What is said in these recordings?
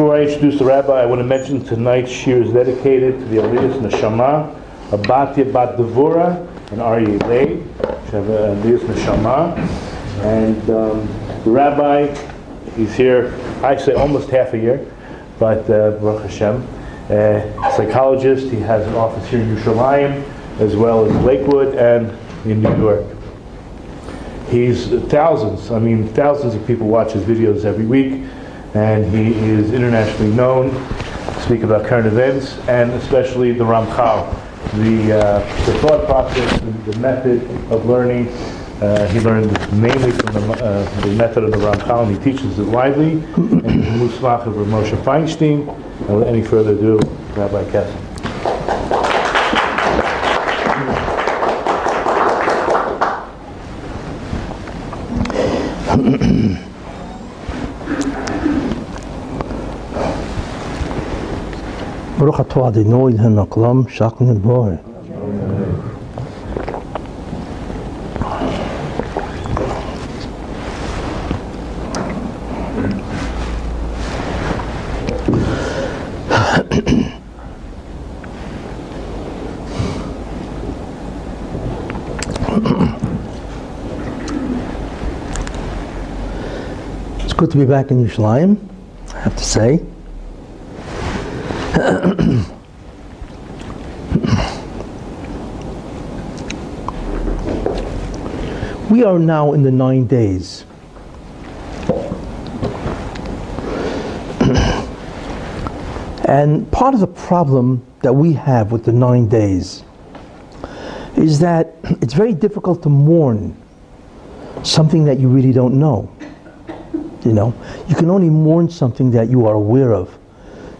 Before I introduce the rabbi, I want to mention tonight's shiur is dedicated to the Aliyah's Neshama, Abatya Bat Devora, and Aryeh Leib, which have Neshama. And um, the rabbi, he's here, I say almost half a year, but uh, Baruch Hashem, uh, psychologist. He has an office here in Yerushalayim, as well as Lakewood and in New York. He's thousands, I mean, thousands of people watch his videos every week, and he is internationally known to speak about current events, and especially the Ramchal, the, uh, the thought process, the, the method of learning. Uh, he learned mainly from the, uh, the, method of the Ramchal, and he teaches it widely. and Musmach of Moshe Feinstein. Without any further ado, Rabbi Kessel. Baruch atah Adonai shakne it's good to be back in Yerushalayim, I have to say we are now in the nine days. and part of the problem that we have with the nine days is that it's very difficult to mourn something that you really don't know. You know, you can only mourn something that you are aware of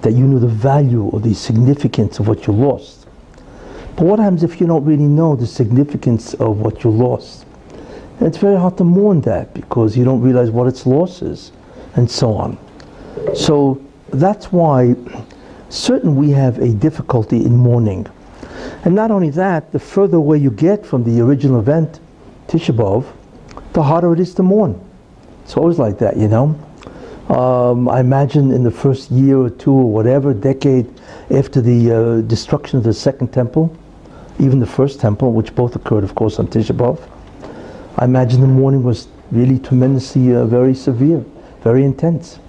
that you know the value or the significance of what you lost. But what happens if you don't really know the significance of what you lost? And it's very hard to mourn that because you don't realize what its loss is and so on. So that's why certain we have a difficulty in mourning. And not only that, the further away you get from the original event, Tisha B'Av, the harder it is to mourn. It's always like that, you know. Um, I imagine in the first year or two or whatever decade after the uh, destruction of the second temple, even the first temple, which both occurred, of course, on Tisha B'Av, I imagine the mourning was really tremendously uh, very severe, very intense.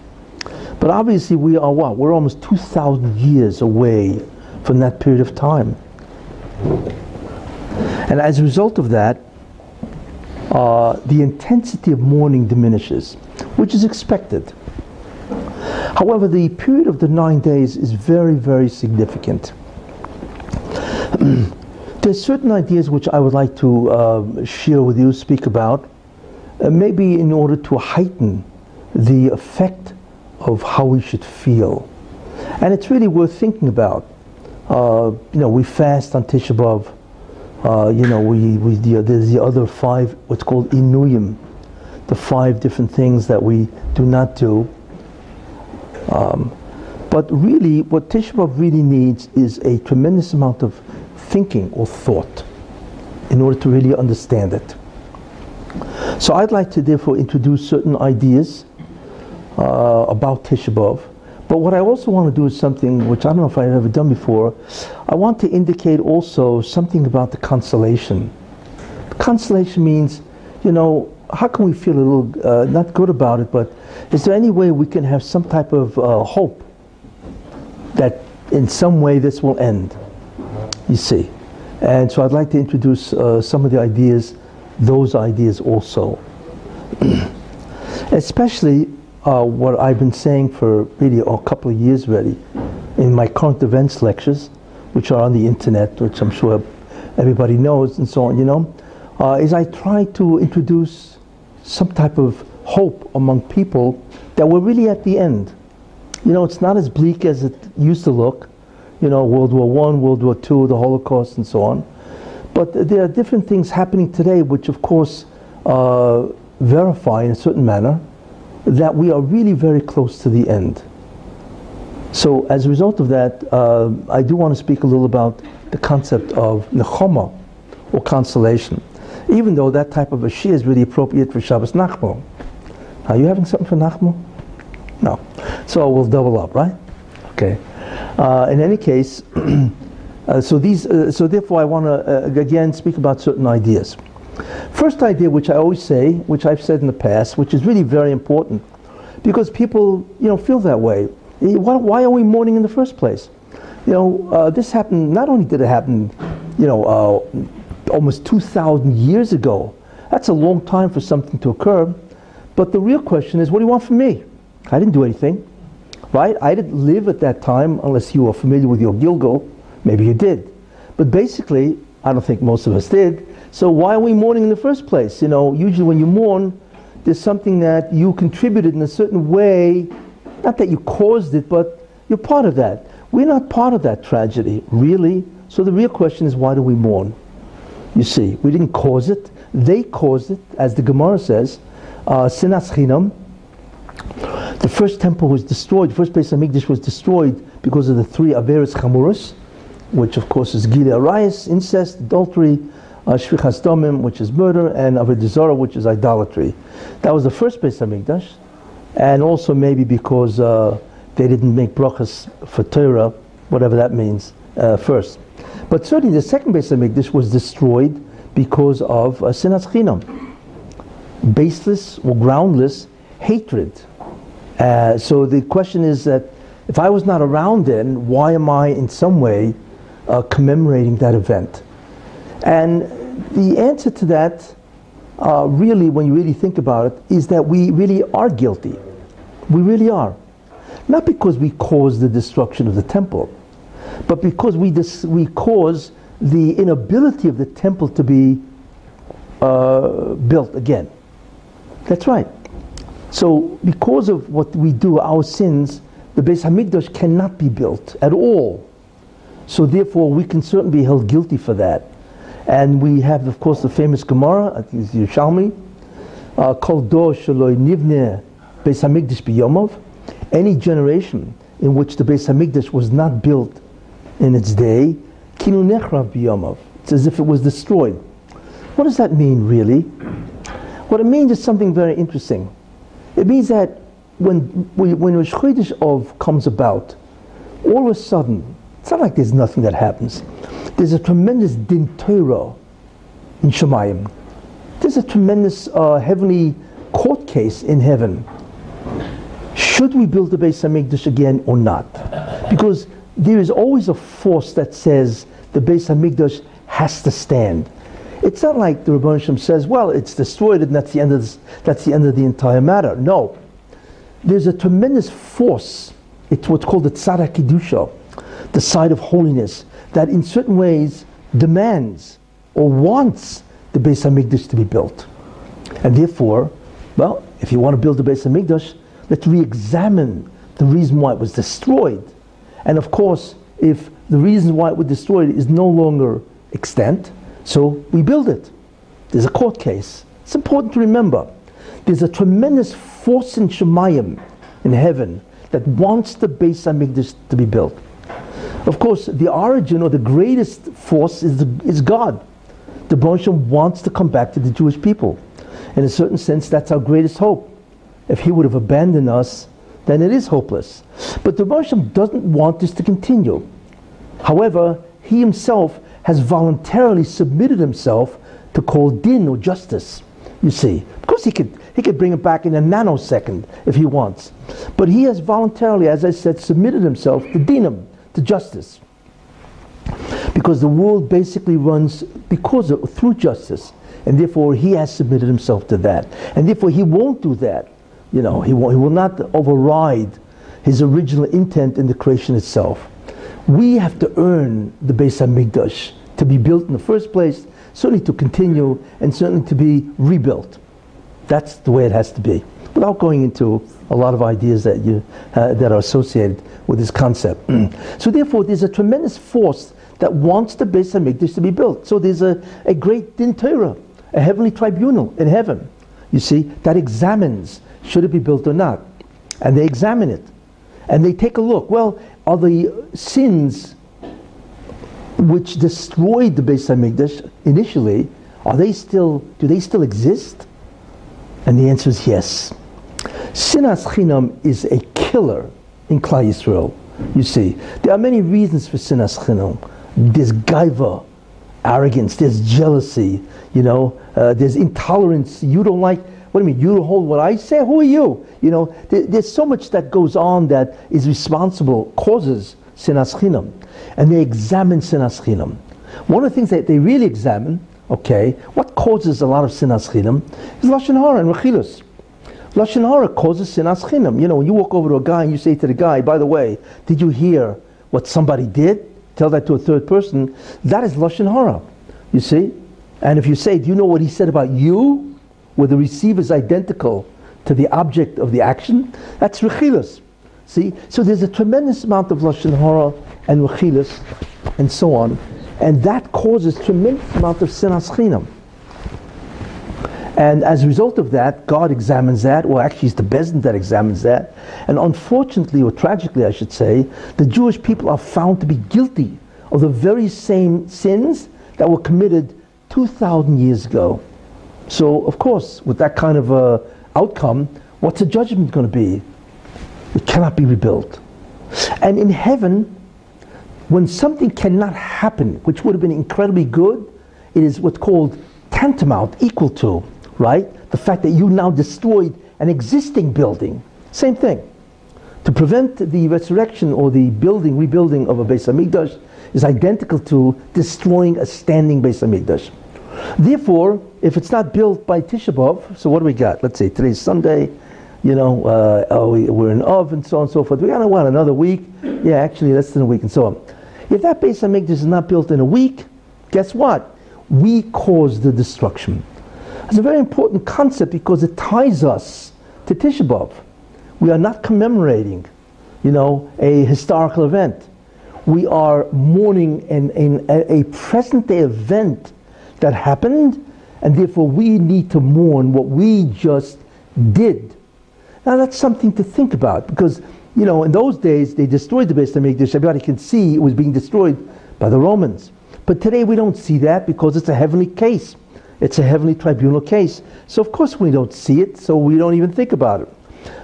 But obviously, we are what? We're almost 2,000 years away from that period of time. And as a result of that, uh, the intensity of mourning diminishes, which is expected. However, the period of the nine days is very, very significant. There's certain ideas which I would like to uh, share with you, speak about, uh, maybe in order to heighten the effect of how we should feel. And it's really worth thinking about. Uh, you know, we fast on Tisha B'Av. Uh, you know, we, we the, there's the other five, what's called Inuyim, the five different things that we do not do. Um, but really, what Tisha B'Av really needs is a tremendous amount of thinking or thought in order to really understand it. So I'd like to therefore introduce certain ideas uh, about Tisha B'Av. But what I also want to do is something which I don't know if I've ever done before. I want to indicate also something about the consolation. Consolation means, you know, how can we feel a little, uh, not good about it, but is there any way we can have some type of uh, hope that in some way this will end? You see. And so I'd like to introduce uh, some of the ideas, those ideas also. Especially uh, what I've been saying for really a couple of years already in my current events lectures, which are on the internet, which I'm sure everybody knows, and so on, you know, uh, is I try to introduce some type of hope among people that we're really at the end. You know, it's not as bleak as it used to look. You know, World War One, World War Two, the Holocaust, and so on. But there are different things happening today, which of course uh, verify in a certain manner that we are really very close to the end. So as a result of that, uh, I do want to speak a little about the concept of nechama, or consolation, even though that type of a shiur is really appropriate for Shabbos Nachmo. Are you having something for Nachmo? No. So we'll double up, right? Okay. Uh, in any case, uh, so these, uh, so therefore I want to uh, again speak about certain ideas. First idea, which I always say, which I've said in the past, which is really very important, because people, you know, feel that way. Why, why are we mourning in the first place? You know, uh, this happened. Not only did it happen, you know, uh, almost 2,000 years ago. That's a long time for something to occur. But the real question is, what do you want from me? I didn't do anything, right? I didn't live at that time unless you were familiar with your gilgul. Maybe you did. But basically, I don't think most of us did. So why are we mourning in the first place? You know, usually when you mourn, there's something that you contributed in a certain way, not that you caused it, but you're part of that. We're not part of that tragedy, really. So the real question is, why do we mourn? You see, we didn't cause it. They caused it, as the Gemara says, uh, sinas chinam. The first temple was destroyed. The first place of Hamikdash was destroyed because of the three Averis Chamuras, which of course is Gili Arayas, incest, adultery, uh, Shvichas Domim, which is murder, and Avodah which is idolatry. That was the first place of Hamikdash, and also maybe because uh, they didn't make brachas for Torah, whatever that means, uh, first. But certainly the second Beis Hamikdash was destroyed because of uh, sinas chinam, baseless or groundless hatred. Uh, so the question is that if I was not around then, why am I in some way uh, commemorating that event? And the answer to that, uh, really, when you really think about it, is that we really are guilty. We really are. Not because we caused the destruction of the temple, but because we, dis- we cause the inability of the temple to be uh, built again. That's right. So, because of what we do, our sins, the Beis Hamikdash cannot be built at all. So, therefore, we can certainly be held guilty for that. And we have, of course, the famous Gemara, I think it's Yerushalmi, uh, Kol Dor Shaloi Nivne Beis Hamikdash B'Yomov. Any generation in which the Beis Hamikdash was not built in its day, kinu nechrav biyamav. It's as if it was destroyed. What does that mean, really? What it means is something very interesting. It means that when when Rosh Chodesh Av comes about, all of a sudden, it's not like there's nothing that happens. There's a tremendous din Torah in Shemayim. There's a tremendous uh, heavenly court case in heaven. Should we build the Beis Hamikdash again or not? Because there is always a force that says the Beis Hamikdash has to stand. It's not like the Rebbeinu says, well, it's destroyed and that's the end of this, that's the end of the entire matter. No. There's a tremendous force. It's what's called the Tzad Kedusha, the side of holiness, that in certain ways demands or wants the Beis Hamikdash to be built. And therefore, well, if you want to build the Beis Hamikdash, let's re-examine the reason why it was destroyed and of course, if the reason why it was destroyed is no longer extant, so we build it. There's a court case. It's important to remember. There's a tremendous force in Shemayim, in heaven, that wants the Beis Hamikdash to be built. Of course, the origin or the greatest force is, the, is God. The Bonsham wants to come back to the Jewish people. In a certain sense, that's our greatest hope. If he would have abandoned us, then it is hopeless. But the Russian doesn't want this to continue. However, he himself has voluntarily submitted himself to call din or justice. You see, of course he could he could bring it back in a nanosecond if he wants, but he has voluntarily, as I said, submitted himself to dinam, to justice, because the world basically runs because of, through justice, and therefore he has submitted himself to that, and therefore he won't do that you know, he will, he will not override his original intent in the creation itself. We have to earn the Beis Hamikdash to be built in the first place, certainly to continue, and certainly to be rebuilt. That's the way it has to be. Without going into a lot of ideas that you uh, that are associated with this concept. so therefore, there's a tremendous force that wants the Beis Hamikdash to be built. So there's a, a great din Torah, a heavenly tribunal in heaven. You see that examines should it be built or not? And they examine it. And they take a look. Well, are the sins which destroyed the Beis Hamikdash initially, are they still, do they still exist? And the answer is yes. Sinas chinam is a killer in Klal Yisrael. You see, there are many reasons for sinas chinam. There's gaiva, arrogance. There's jealousy. You know, uh, there's intolerance. You don't like. What do you mean? You hold what I say? Who are you? You know, there, there's so much that goes on that is responsible, causes sinas chinam, and they examine sinas chinam. One of the things that they really examine, okay, what causes a lot of sinas chinam is lashon hara and rechilus. Lashon hara causes sinas chinam. You know, when you walk over to a guy and you say to the guy, by the way, did you hear what somebody did? Tell that to a third person. That is lashon hara. You see? And if you say, do you know what he said about you? Where the receiver is identical to the object of the action, that's rechilus. See? So there's a tremendous amount of lashon hara and rechilus and so on. And that causes tremendous amount of sinas chinam. And as a result of that, God examines that, or actually it's the Bezdin that examines that. And unfortunately, or tragically I should say, the Jewish people are found to be guilty of the very same sins that were committed 2,000 years ago. So, of course, with that kind of uh, outcome, what's the judgment going to be? It cannot be rebuilt. And in heaven, when something cannot happen, which would have been incredibly good, it is what's called tantamount, equal to right? The fact that you now destroyed an existing building. Same thing. To prevent the resurrection or the building, rebuilding of a Beis Hamikdash is identical to destroying a standing Beis Hamikdash. Therefore, if it's not built by Tisha B'Av, so what do we got? Let's say today's Sunday, you know, uh, oh, we, are in Av and so on and so forth. We got what another week? Yeah, actually less than a week and so on. If that Beis Hamikdash is not built in a week, guess what? We caused the destruction. It's a very important concept because it ties us to Tisha B'Av. We are not commemorating, you know, a historical event. We are mourning an, an, a present day event that happened, and therefore we need to mourn what we just did. Now that's something to think about because, you know, in those days they destroyed the Beis Hamikdash. Everybody can see it was being destroyed by the Romans. But today we don't see that because it's a heavenly case. It's a heavenly tribunal case. So of course we don't see it, so we don't even think about it.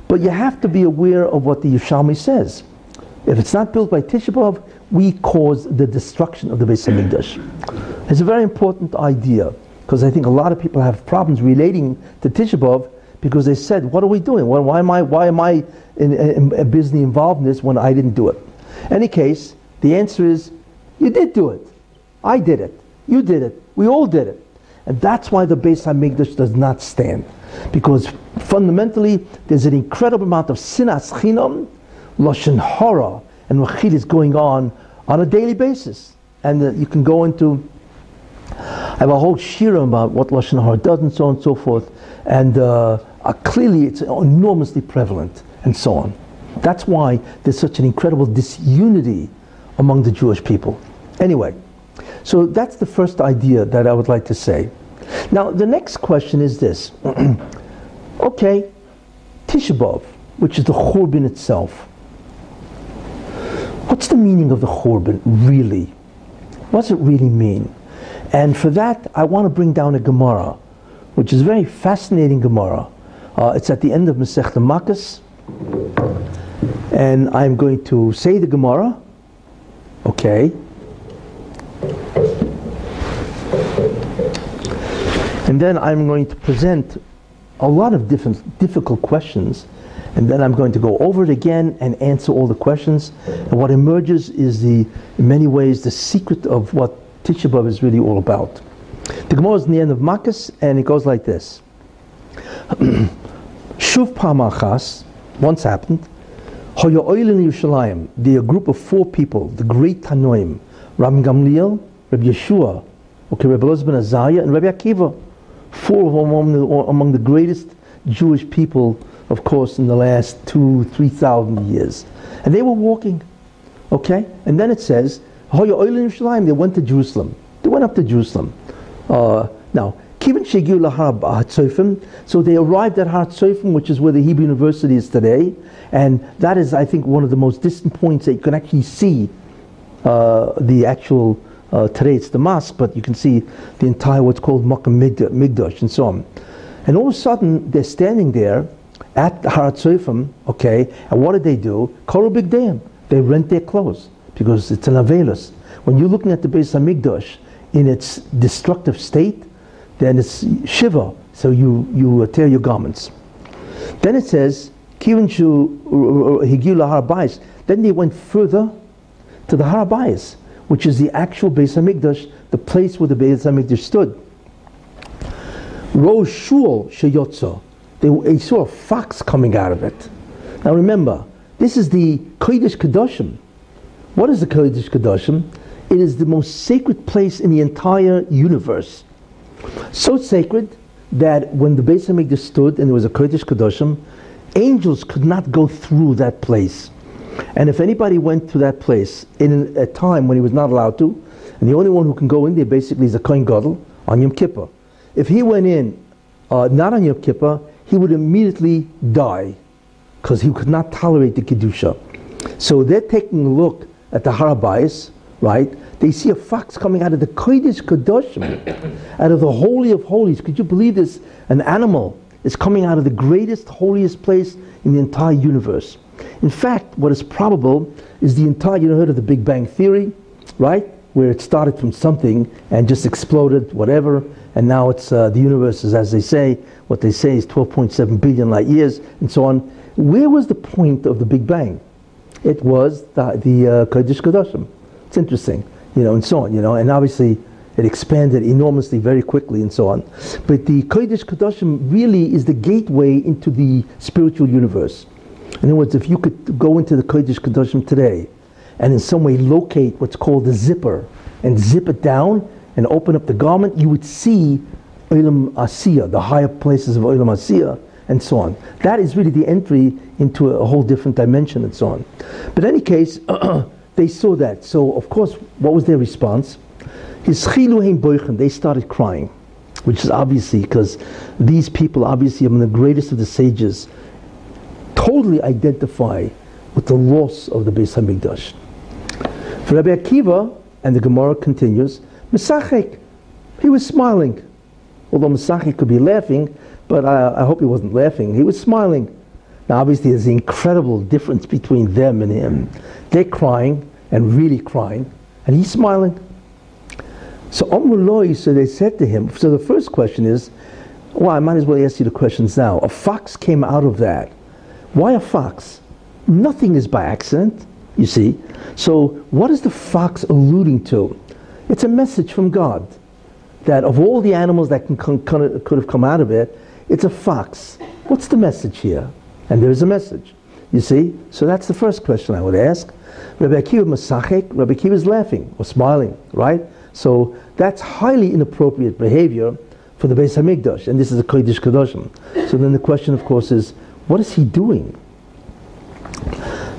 But you have to be aware of what the Yerushalmi says. If it's not built by Tisha B'Av, we cause the destruction of the Beis Hamikdash. It's a very important idea because I think a lot of people have problems relating to Tisha B'Av because they said, "What are we doing? Why, am I? Why am I in, in, in busy involved in this when I didn't do it?" In any case, the answer is, you did do it. I did it. You did it. We all did it. And that's why the Beis HaMikdash does not stand. Because fundamentally, there's an incredible amount of sinas chinam, lashon hara, and rechilus is going on on a daily basis. And uh, you can go into, I have a whole shira about what lashon hara does and so on and so forth. And uh, uh, clearly it's enormously prevalent and so on. That's why there's such an incredible disunity among the Jewish people. Anyway, so that's the first idea that I would like to say. Now, the next question is this. okay, Tisha B'Av, which is the Churban itself. What's the meaning of the Churban, really? What does it really mean? And for that, I want to bring down a Gemara, which is a very fascinating Gemara. Uh, it's at the end of Masech Makkos, and I'm going to say the Gemara, okay, and then I'm going to present a lot of different difficult questions and then I'm going to go over it again and answer all the questions. And what emerges is the, in many ways, the secret of what Tisha B'Av is really all about. The Gemara is in the end of Makkos, and it goes like this. Shuv Pamachas, once happened, the group of four people, the great Tanoim, Rabbi Gamliel, Rabbi Yehoshua, okay, Rabbi Elazar ben Azariah, and Rabbi Akiva. Four of them among the, among the greatest Jewish people, of course, in the last two, three thousand years. And they were walking, okay? And then it says, they went to Jerusalem. They went up to Jerusalem. Uh, now, so they arrived at Har Tzofim, which is where the Hebrew University is today, and that is, I think, one of the most distant points that you can actually see uh, the actual, uh, today it's the mosque, but you can see the entire what's called Makkah Migdash and so on. And all of a sudden, they're standing there, at the Har HaTzofim, okay, and what did they do? Kol Big Dam. They rent their clothes because it's an Avelus. When you're looking at the Beis Hamikdash in its destructive state, then it's Shiva, so you, you uh, tear your garments. Then it says, Kivan Higila Har Then they went further to the Har which is the actual Beis Hamikdash, the place where the Beis Hamikdash stood. Rosh Shul Sheyotza. They saw a fox coming out of it. Now remember, this is the Kodesh Kedoshim. What is the Kodesh Kedoshim? It is the most sacred place in the entire universe. So sacred that when the Beis Hamikdash stood and there was a Kodesh Kedoshim, angels could not go through that place. And if anybody went to that place in a time when he was not allowed to, and the only one who can go in there basically is a Kohen Gadol on Yom Kippur. If he went in uh, not on Yom Kippur, he would immediately die because he could not tolerate the Kedusha. So they're taking a look at the Har HaBayis, right? They see a fox coming out of the Kodesh Kadoshim, out of the Holy of Holies. Could you believe this? An animal is coming out of the greatest, holiest place in the entire universe. In fact, what is probable is the entire, you know, heard of the Big Bang Theory, right? Where it started from something and just exploded, whatever, and now it's uh, the universe is, as they say, what they say is 12.7 billion light years, and so on. Where was the point of the Big Bang? It was the, the uh, Kodesh Kodashim. It's interesting, you know, and so on, you know, and obviously it expanded enormously very quickly and so on. But the Kodesh Kodashim really is the gateway into the spiritual universe. In other words, if you could go into the Kodesh Kodashim today and in some way locate what's called the zipper and zip it down and open up the garment, you would see Olam Asiya, the higher places of Olam Asiya, and so on. That is really the entry into a whole different dimension and so on. But in any case, they saw that. So, of course, what was their response? They started crying, which is obviously because these people, obviously, among the greatest of the sages, totally identify with the loss of the Beis Hamikdash. For Rabbi Akiva, and the Gemara continues, Mesachik, he was smiling. Although Mesachik could be laughing, but I, I hope he wasn't laughing. He was smiling. Now, obviously, there's an incredible difference between them and him. They're crying and really crying, and he's smiling. So Omruloi, so they said to him, so the first question is, well, I might as well ask you the questions now. A fox came out of that. Why a fox? Nothing is by accident, you see. So what is the fox alluding to? It's a message from God that of all the animals that can come, could have come out of it, it's a fox. What's the message here? And there's a message. You see? So that's the first question I would ask. Rabbi Akiva Masachek, Rabbi Akiva is laughing or smiling, right? So that's highly inappropriate behavior for the Beis Hamikdash, and this is a Kodesh Kadoshim. So then the question, of course, is what is he doing?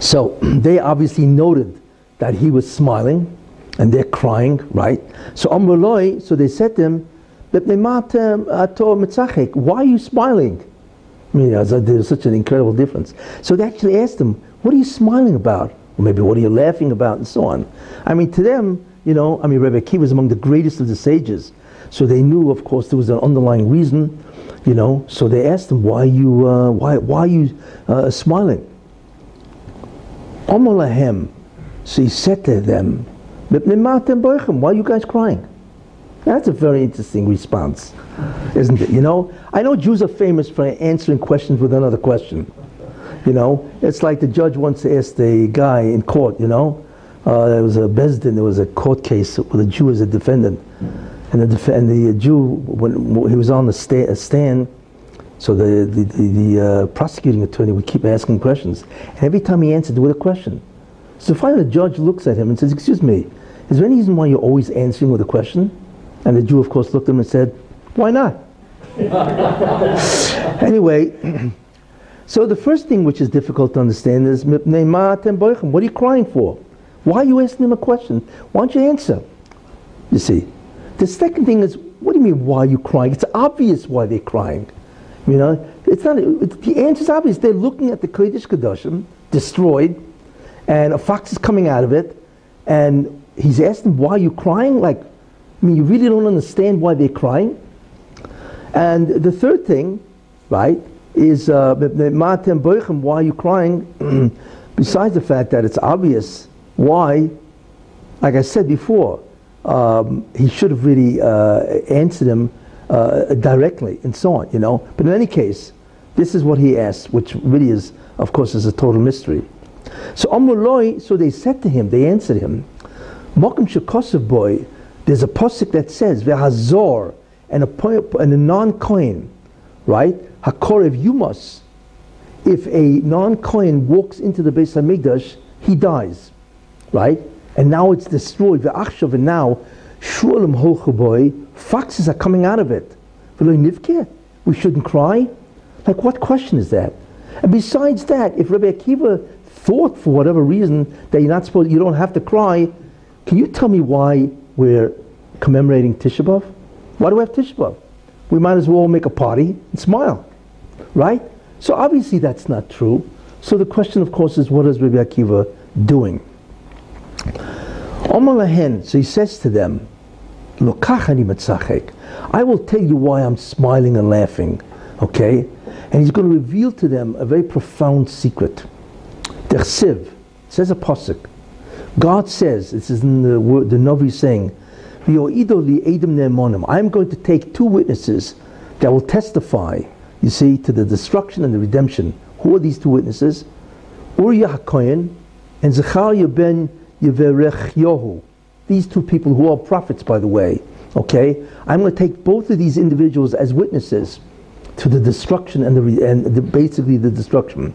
So they obviously noted that he was smiling, and they're crying, right? So Amruloi, so they said to him, why are you smiling? I mean, there's such an incredible difference. So they actually asked him, what are you smiling about? Or maybe what are you laughing about, and so on. I mean, to them, you know, I mean, Rebbe Akiva was among the greatest of the sages. So they knew, of course, there was an underlying reason, you know. So they asked him, why you, uh, why, why are you uh, smiling? Omolahem. So he said to them, why are you guys crying? That's a very interesting response, isn't it? You know, I know Jews are famous for answering questions with another question. You know, it's like the judge once asked a guy in court, you know, uh, there was a Besdin, there was a court case with a Jew as a defendant. And the, def- and the Jew, when he was on the sta- stand, so the, the, the, the uh, prosecuting attorney would keep asking questions. And every time he answered with a question. So finally the judge looks at him and says, excuse me, is there any reason why you're always answering with a question? And the Jew, of course, looked at him and said, why not? anyway, so the first thing which is difficult to understand is, what are you crying for? Why are you asking him a question? Why don't you answer? You see. The second thing is, what do you mean, why are you crying? It's obvious why they're crying. You know, it's not, it's, the answer's obvious. They're looking at the Kodesh Kedoshim, destroyed, and a fox is coming out of it, and he's asking, why are you crying? Like, I mean, you really don't understand why they're crying? And the third thing, right, is uh, why are you crying? Besides the fact that it's obvious why, like I said before, um, he should have really uh, answered him uh, directly and so on, you know. But in any case, this is what he asked, which really is, of course, is a total mystery. So Amuloi, so they said to him, they answered him, Mokum Shekosov boy, there's a posik that says, Vehazor, and a, and a non-Kohen, right? Hakorev Yumas, if a non-Kohen walks into the Beis Hamikdash, he dies, right? And now it's destroyed. The Achshav, and now Shulam Holchaboy, foxes are coming out of it. We shouldn't cry. Like, what question is that? And besides that, if Rabbi Akiva thought for whatever reason that you're not supposed, you don't have to cry, can you tell me why we're commemorating Tisha B'av? Why do we have Tisha B'av? We might as well make a party and smile, right? So obviously that's not true. So the question, of course, is what is Rabbi Akiva doing? Omalahen, so he says to them, I will tell you why I'm smiling and laughing, okay? And he's going to reveal to them a very profound secret. Dersiv says a posuk. God says, this is in the word, the Novi saying, I'm going to take two witnesses that will testify you see, to the destruction and the redemption. Who are these two witnesses? Uriah HaKoyen and Zechariah ben Yeverech These two people who are prophets, by the way. Okay? I'm going to take both of these individuals as witnesses to the destruction and, the, and the, basically the destruction.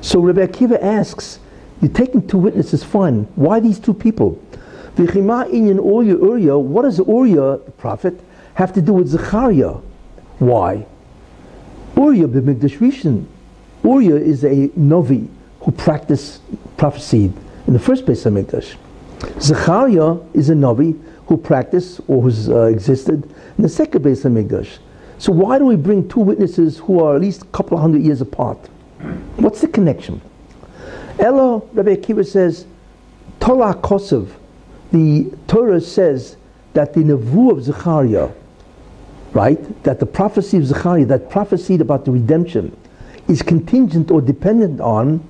So Rabbi Akiva asks, you're taking two witnesses, fine. Why these two people? What does Uriah, the prophet, have to do with Zechariah? Why? Uriah b'mikdash rishon. Uriah is a novi who practiced prophecy in the first place of. Zechariah is a novi who practiced or who's uh, existed in the second Beis Hamikdash. So why do we bring two witnesses who are at least a couple of hundred years apart? What's the connection? Ella, Rabbi Akiva says, Torah Kosov, the Torah says that the Nevu of Zechariah right? That the prophecy of Zechariah, that prophesied about the redemption, is contingent or dependent on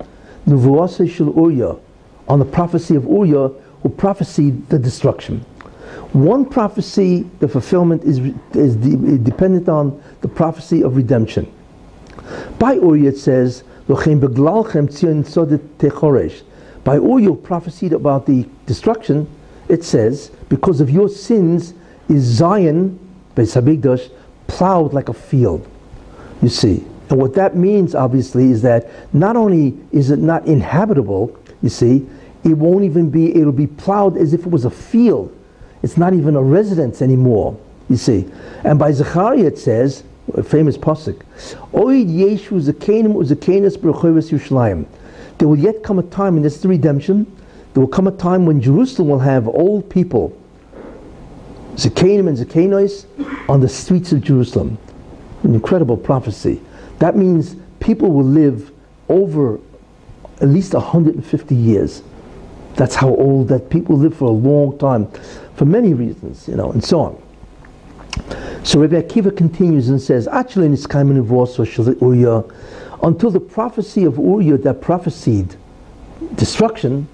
Nevuasa Shel Uriah, on the prophecy of Uriah, who prophesied the destruction. One prophecy, the fulfillment is, is de- dependent on the prophecy of redemption. By Uriah it says, By Uriah prophesied about the destruction, it says, because of your sins is Zion Beis Hamikdash plowed like a field. You see, and what that means, obviously, is that not only is it not inhabitable, you see, it won't even be. It'll be plowed as if it was a field. It's not even a residence anymore. You see, and by Zechariah it says, a famous pasuk, Oid Yeshu Zekanim Uzekanis B'Rechovis Yerushalayim. There will yet come a time, and this is the redemption. There will come a time when Jerusalem will have old people Zekanim and Zekanois on the streets of Jerusalem. An incredible prophecy. That means people will live over at least 150 years. That's how old that people live for a long time, for many reasons, you know, and so on. So Rabbi Akiva continues and says, Actually, in Uriah, until the prophecy of Uriah that prophesied destruction,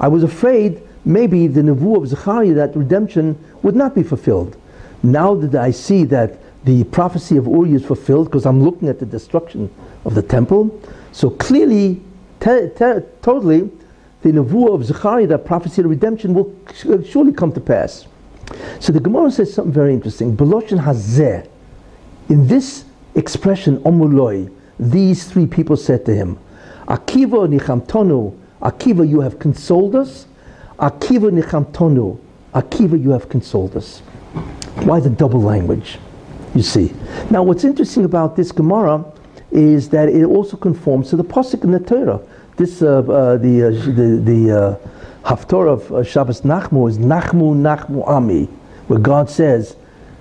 I was afraid maybe the nevu of Zechariah that redemption would not be fulfilled. Now that I see that the prophecy of Uri is fulfilled, because I'm looking at the destruction of the temple, so clearly, te- te- totally, the nevu of Zechariah, that prophecy of redemption, will surely come to pass. So the Gemara says something very interesting. Beloshin hazeh, in this expression, omuloi, these three people said to him, Akiva nichamtonu, Akiva, you have consoled us, Akiva nichamtonu. Akiva, you have consoled us. Why the double language? You see. Now, what's interesting about this Gemara is that it also conforms to the pasuk in the Torah. This uh, uh, the uh, the, the uh, Haftorah of uh, Shabbos Nachmu is Nachmu Nachmu Ami, where God says,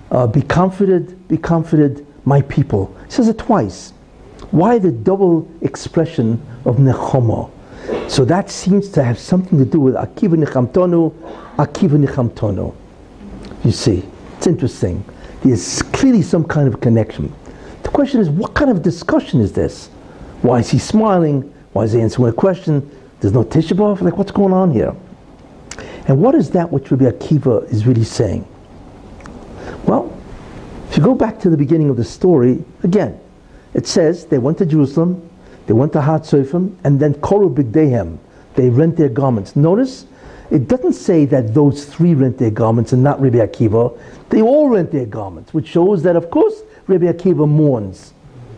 uh, "Be comforted, be comforted, my people." He says it twice. Why the double expression of Nechoma? So that seems to have something to do with Akiva Nichamtonu, Akiva Nichamtonu. You see, it's interesting. There's clearly some kind of connection. The question is, what kind of discussion is this? Why is he smiling? Why is he answering a question? There's no Tisha Like, what's going on here? And what is that which Rabbi Akiva is really saying? Well, if you go back to the beginning of the story, again, it says they went to Jerusalem, they went to Hatzofim, and then Koru Bigdehem. They rent their garments. Notice, it doesn't say that those three rent their garments and not Rabbi Akiva. They all rent their garments, which shows that, of course, Rabbi Akiva mourns.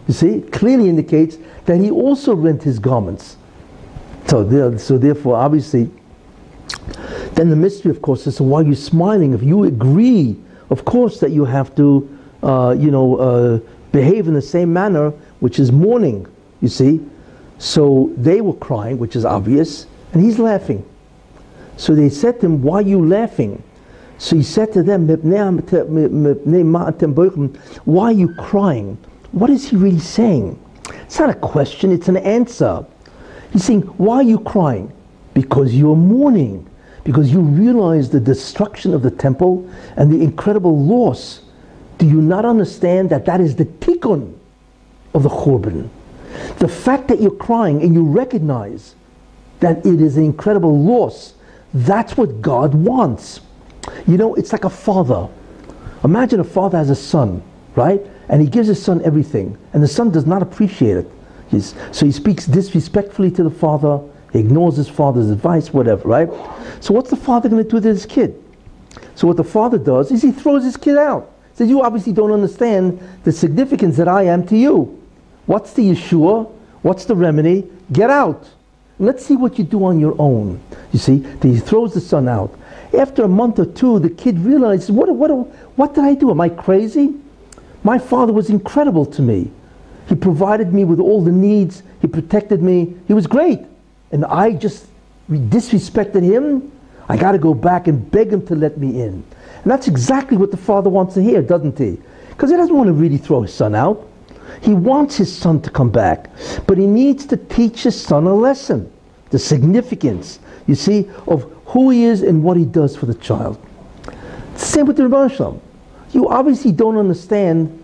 You see, clearly indicates that he also rent his garments. So, there, so therefore, obviously, then the mystery, of course, is why are you smiling? If you agree, of course, that you have to, uh, you know, uh, behave in the same manner, which is mourning. You see, so they were crying, which is obvious, and he's laughing. So they said to him, "Why are you laughing?" So he said to them, "Why are you crying?" What is he really saying? It's not a question; it's an answer. He's saying, "Why are you crying?" Because you're mourning because you realize the destruction of the temple and the incredible loss. Do you not understand that that is the tikkun of the Churban? The fact that you're crying and you recognize that it is an incredible loss, that's what God wants. You know, it's like a father. Imagine a father has a son, right? And he gives his son everything, and the son does not appreciate it. He's, so he speaks disrespectfully to the father, he ignores his father's advice, whatever, right? So what's the father going to do to his kid? So what the father does is he throws his kid out. He says, you obviously don't understand the significance that I am to you. What's the Yeshua? What's the remedy? Get out. Let's see what you do on your own. You see, he throws the son out. After a month or two, the kid realizes, what, what, what did I do? Am I crazy? My father was incredible to me. He provided me with all the needs. He protected me. He was great and I just disrespected him, I got to go back and beg him to let me in. And that's exactly what the father wants to hear, doesn't he? Because he doesn't want to really throw his son out. He wants his son to come back, but he needs to teach his son a lesson, the significance, you see, of who he is and what he does for the child. Same with the Rebbe You obviously don't understand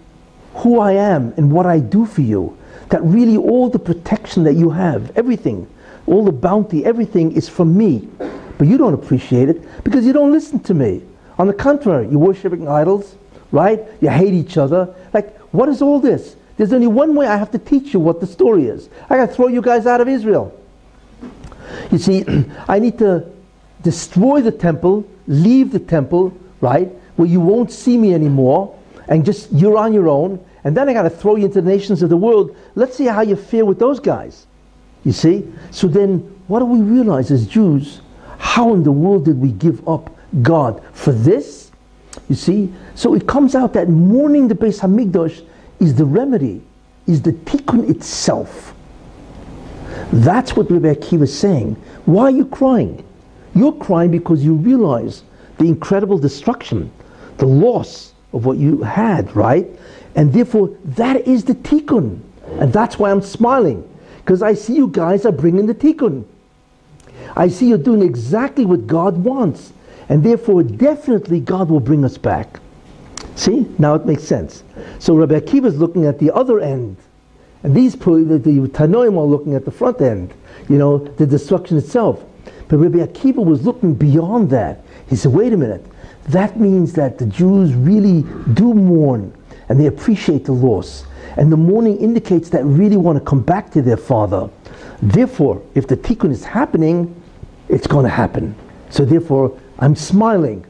who I am and what I do for you. That really all the protection that you have, everything, all the bounty, everything is from me. But you don't appreciate it because you don't listen to me. On the contrary, you're worshiping idols, right? You hate each other. Like, what is all this? There's only one way I have to teach you what the story is. I got to throw you guys out of Israel. You see, I need to destroy the temple, leave the temple, right, where you won't see me anymore, and just you're on your own. And then I got to throw you into the nations of the world. Let's see how you fare with those guys. You see? So then, what do we realize as Jews? How in the world did we give up God for this? You see? So it comes out that mourning the Beis Hamikdash is the remedy, is the tikkun itself. That's what Rebbe Akiva is saying. Why are you crying? You're crying because you realize the incredible destruction, the loss of what you had, right? And therefore, that is the tikkun. And that's why I'm smiling. Because I see you guys are bringing the tikkun. I see you're doing exactly what God wants. And therefore, definitely God will bring us back. See? Now it makes sense. So Rabbi Akiva is looking at the other end. And these, the, the Tanoim are looking at the front end. You know, the destruction itself. But Rabbi Akiva was looking beyond that. He said, wait a minute. That means that the Jews really do mourn and they appreciate the loss. And the mourning indicates that really want to come back to their father. Therefore, if the tikkun is happening, it's going to happen. So therefore, I'm smiling.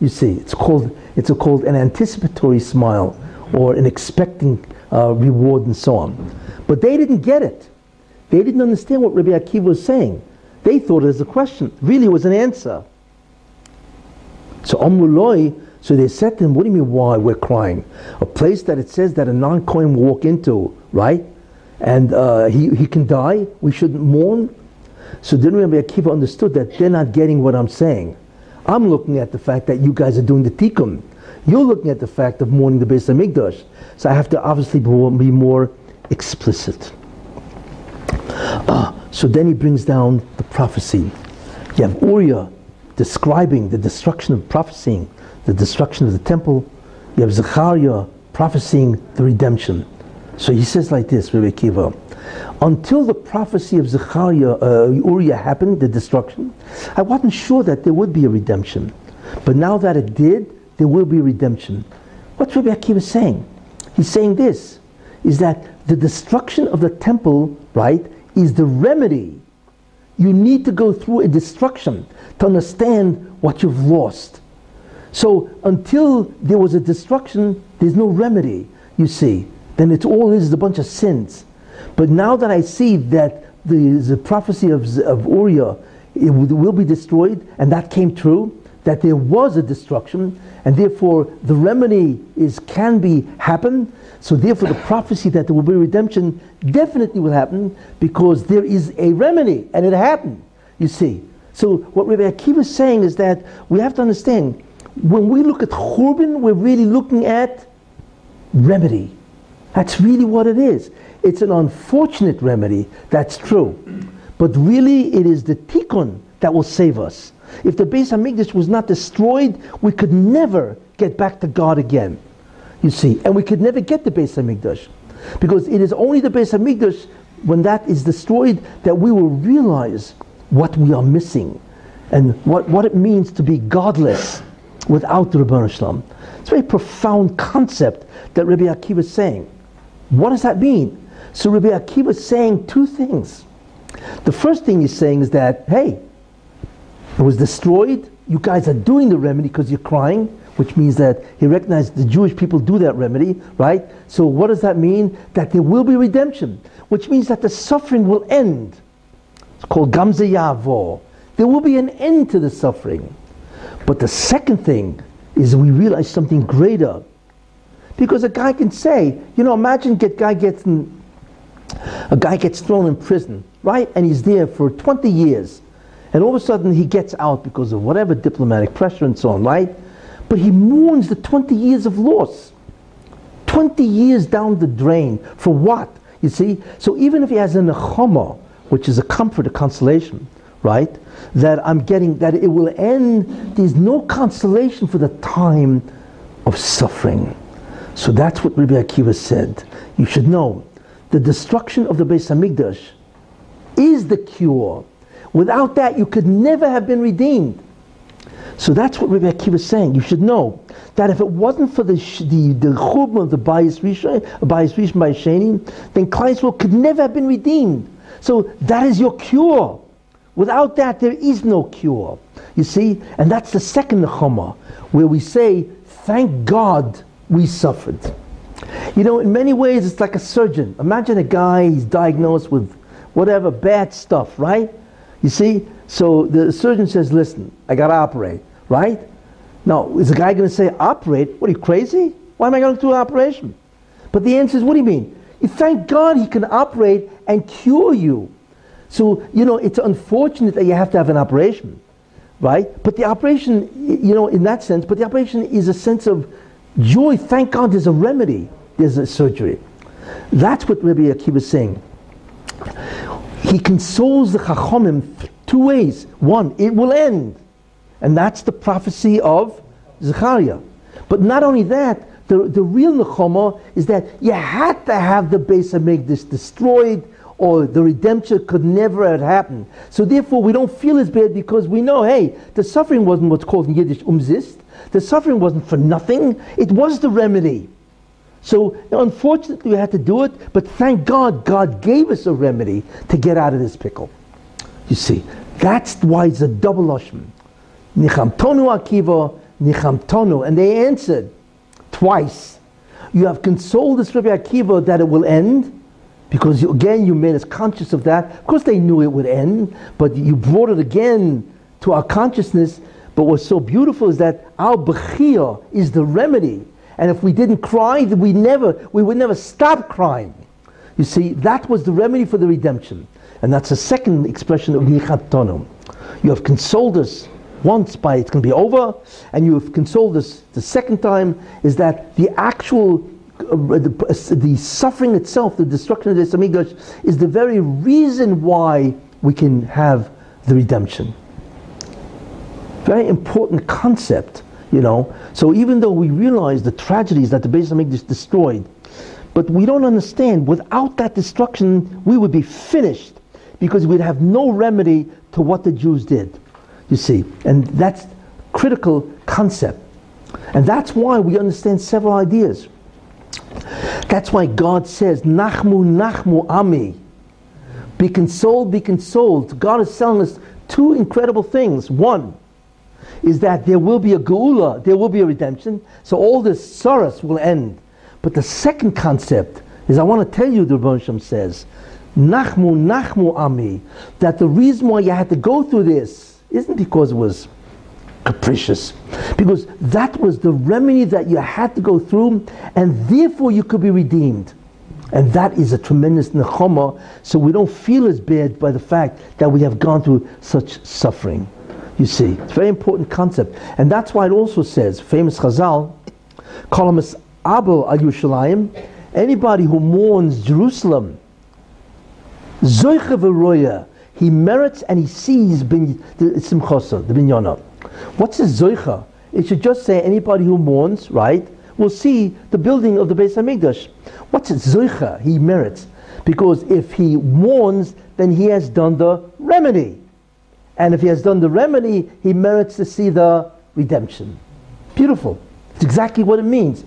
You see, it's called it's called an anticipatory smile or an expecting uh, reward and so on. But they didn't get it. They didn't understand what Rabbi Akiva was saying. They thought it was a question. Really, it was an answer. So Amruloi so they said to him, What do you mean why we're crying? A place that it says that a non Kohen will walk into, right? And uh, he, he can die, we shouldn't mourn. So then Rabbi Akiva understood that they're not getting what I'm saying. I'm looking at the fact that you guys are doing the tikkun. You're looking at the fact of mourning the Beis Hamikdash. So I have to obviously be more explicit. Uh, so then he brings down the prophecy. You have Uriah describing the destruction of prophesying the destruction of the temple. You have Zechariah prophesying the redemption. So he says like this, Rabbi Akiva. Until the prophecy of Zechariah, uh, Uriah happened, the destruction, I wasn't sure that there would be a redemption. But now that it did, there will be redemption. What's Rabbi Akiva saying? He's saying this, is that the destruction of the temple, right, is the remedy. You need to go through a destruction to understand what you've lost. So until there was a destruction, there's no remedy, you see. Then it all is a bunch of sins. But now that I see that the, the prophecy of, of Uriah it will be destroyed, and that came true, that there was a destruction, and therefore the remedy is can be happen. So therefore the prophecy that there will be redemption definitely will happen because there is a remedy, and it happened. You see. So what Rabbi Akiva is saying is that we have to understand when we look at Churban, we're really looking at remedy. That's really what it is. It's an unfortunate remedy, that's true. But really, it is the tikkun that will save us. If the Beis Hamikdash was not destroyed, we could never get back to God again. You see, and we could never get the Beis Hamikdash. Because it is only the Beis Hamikdash, when that is destroyed, that we will realize what we are missing and what, what it means to be godless without the Rebbeinu Shalom. It's a very profound concept that Rabbi Akiva is saying. What does that mean? So Rabbi Akiva is saying two things. The first thing he's saying is that, hey, it was destroyed. You guys are doing the remedy because you're crying, which means that he recognized the Jewish people do that remedy, right? So what does that mean? That there will be redemption, which means that the suffering will end. It's called Gamze Yavo. There will be an end to the suffering. But the second thing is we realize something greater. Because a guy can say, you know, imagine get guy gets in, a guy gets thrown in prison, right? And he's there for 20 years. And all of a sudden he gets out because of whatever diplomatic pressure and so on, right? But he mourns the 20 years of loss. 20 years down the drain. For what? You see? So even if he has a nechama, which is a comfort, a consolation, right? That I'm getting, that it will end, there's no consolation for the time of suffering. So that's what Rabbi Akiva said. You should know the destruction of the Beis Hamikdash is the cure. Without that, you could never have been redeemed. So that's what Rabbi Akiva is saying. You should know that if it wasn't for the the the of the Bayis Rishon, Bayis Rishon Bayis then Klal could never have been redeemed. So that is your cure. Without that, there is no cure. You see, and that's the second nechama, where we say, "Thank God we suffered." You know, in many ways, it's like a surgeon. Imagine a guy, he's diagnosed with whatever bad stuff, right? You see? So the surgeon says, listen, I got to operate, right? Now, is the guy going to say, operate? What are you, crazy? Why am I going to do an operation? But the answer is, what do you mean? You thank God he can operate and cure you. So, you know, it's unfortunate that you have to have an operation, right? But the operation, you know, in that sense, but the operation is a sense of joy. Thank God there's a remedy there's a surgery. That's what Rabbi Akiva is saying. He consoles the Chachomim two ways. One, it will end. And that's the prophecy of Zechariah. But not only that, the, the real Nechama is that you had to have the Beis this destroyed or the redemption could never have happened. So therefore we don't feel as bad because we know, hey, the suffering wasn't what's called in Yiddish umzist. The suffering wasn't for nothing. It was the remedy. So unfortunately we had to do it, but thank God God gave us a remedy to get out of this pickle. You see, that's why it's a double lashon. Nichamtonu Akiva, Nichamtonu. And they answered twice. You have consoled this Rabbi Akiva that it will end, because you, again you made us conscious of that. Of course they knew it would end, but you brought it again to our consciousness. But what's so beautiful is that our Bechia is the remedy and if we didn't cry, we never, we would never stop crying. You see, that was the remedy for the redemption. And that's the second expression of Nichatonu. You have consoled us once by it's going to be over, and you have consoled us the second time, is that the actual uh, the, uh, the, suffering itself, the destruction of Beis Hamikdash, is the very reason why we can have the redemption. Very important concept you know. So even though we realize the tragedies that the Beis Hamikdash destroyed, But we don't understand, without that destruction, we would be finished because we'd have no remedy to what the Jews did. You see, and that's critical concept. And that's why we understand several ideas. That's why God says, Nachmu, Nachmu, Ami. Be consoled, be consoled. God is telling us two incredible things. One is that there will be a geula, there will be a redemption, so all this sorrows will end. But the second concept is I want to tell you, the Rebbe says, Nachmu, Nachmu Ami, that the reason why you had to go through this isn't because it was capricious, because that was the remedy that you had to go through, and therefore you could be redeemed. And that is a tremendous nechama, so we don't feel as bad by the fact that we have gone through such suffering. You see, it's a very important concept. And that's why it also says, famous Chazal, Kolamas Abel al Yerushalayim, anybody who mourns Jerusalem, Zoicha v'roya, he merits and he sees bin, the simchosa, the binyana. What's a zoicha? It should just say anybody who mourns, right, will see the building of the Beis Hamikdash. What's a zoicha? He merits. Because if he mourns, then he has done the remedy. And if he has done the remedy, he merits to see the redemption. Beautiful. It's exactly what it means.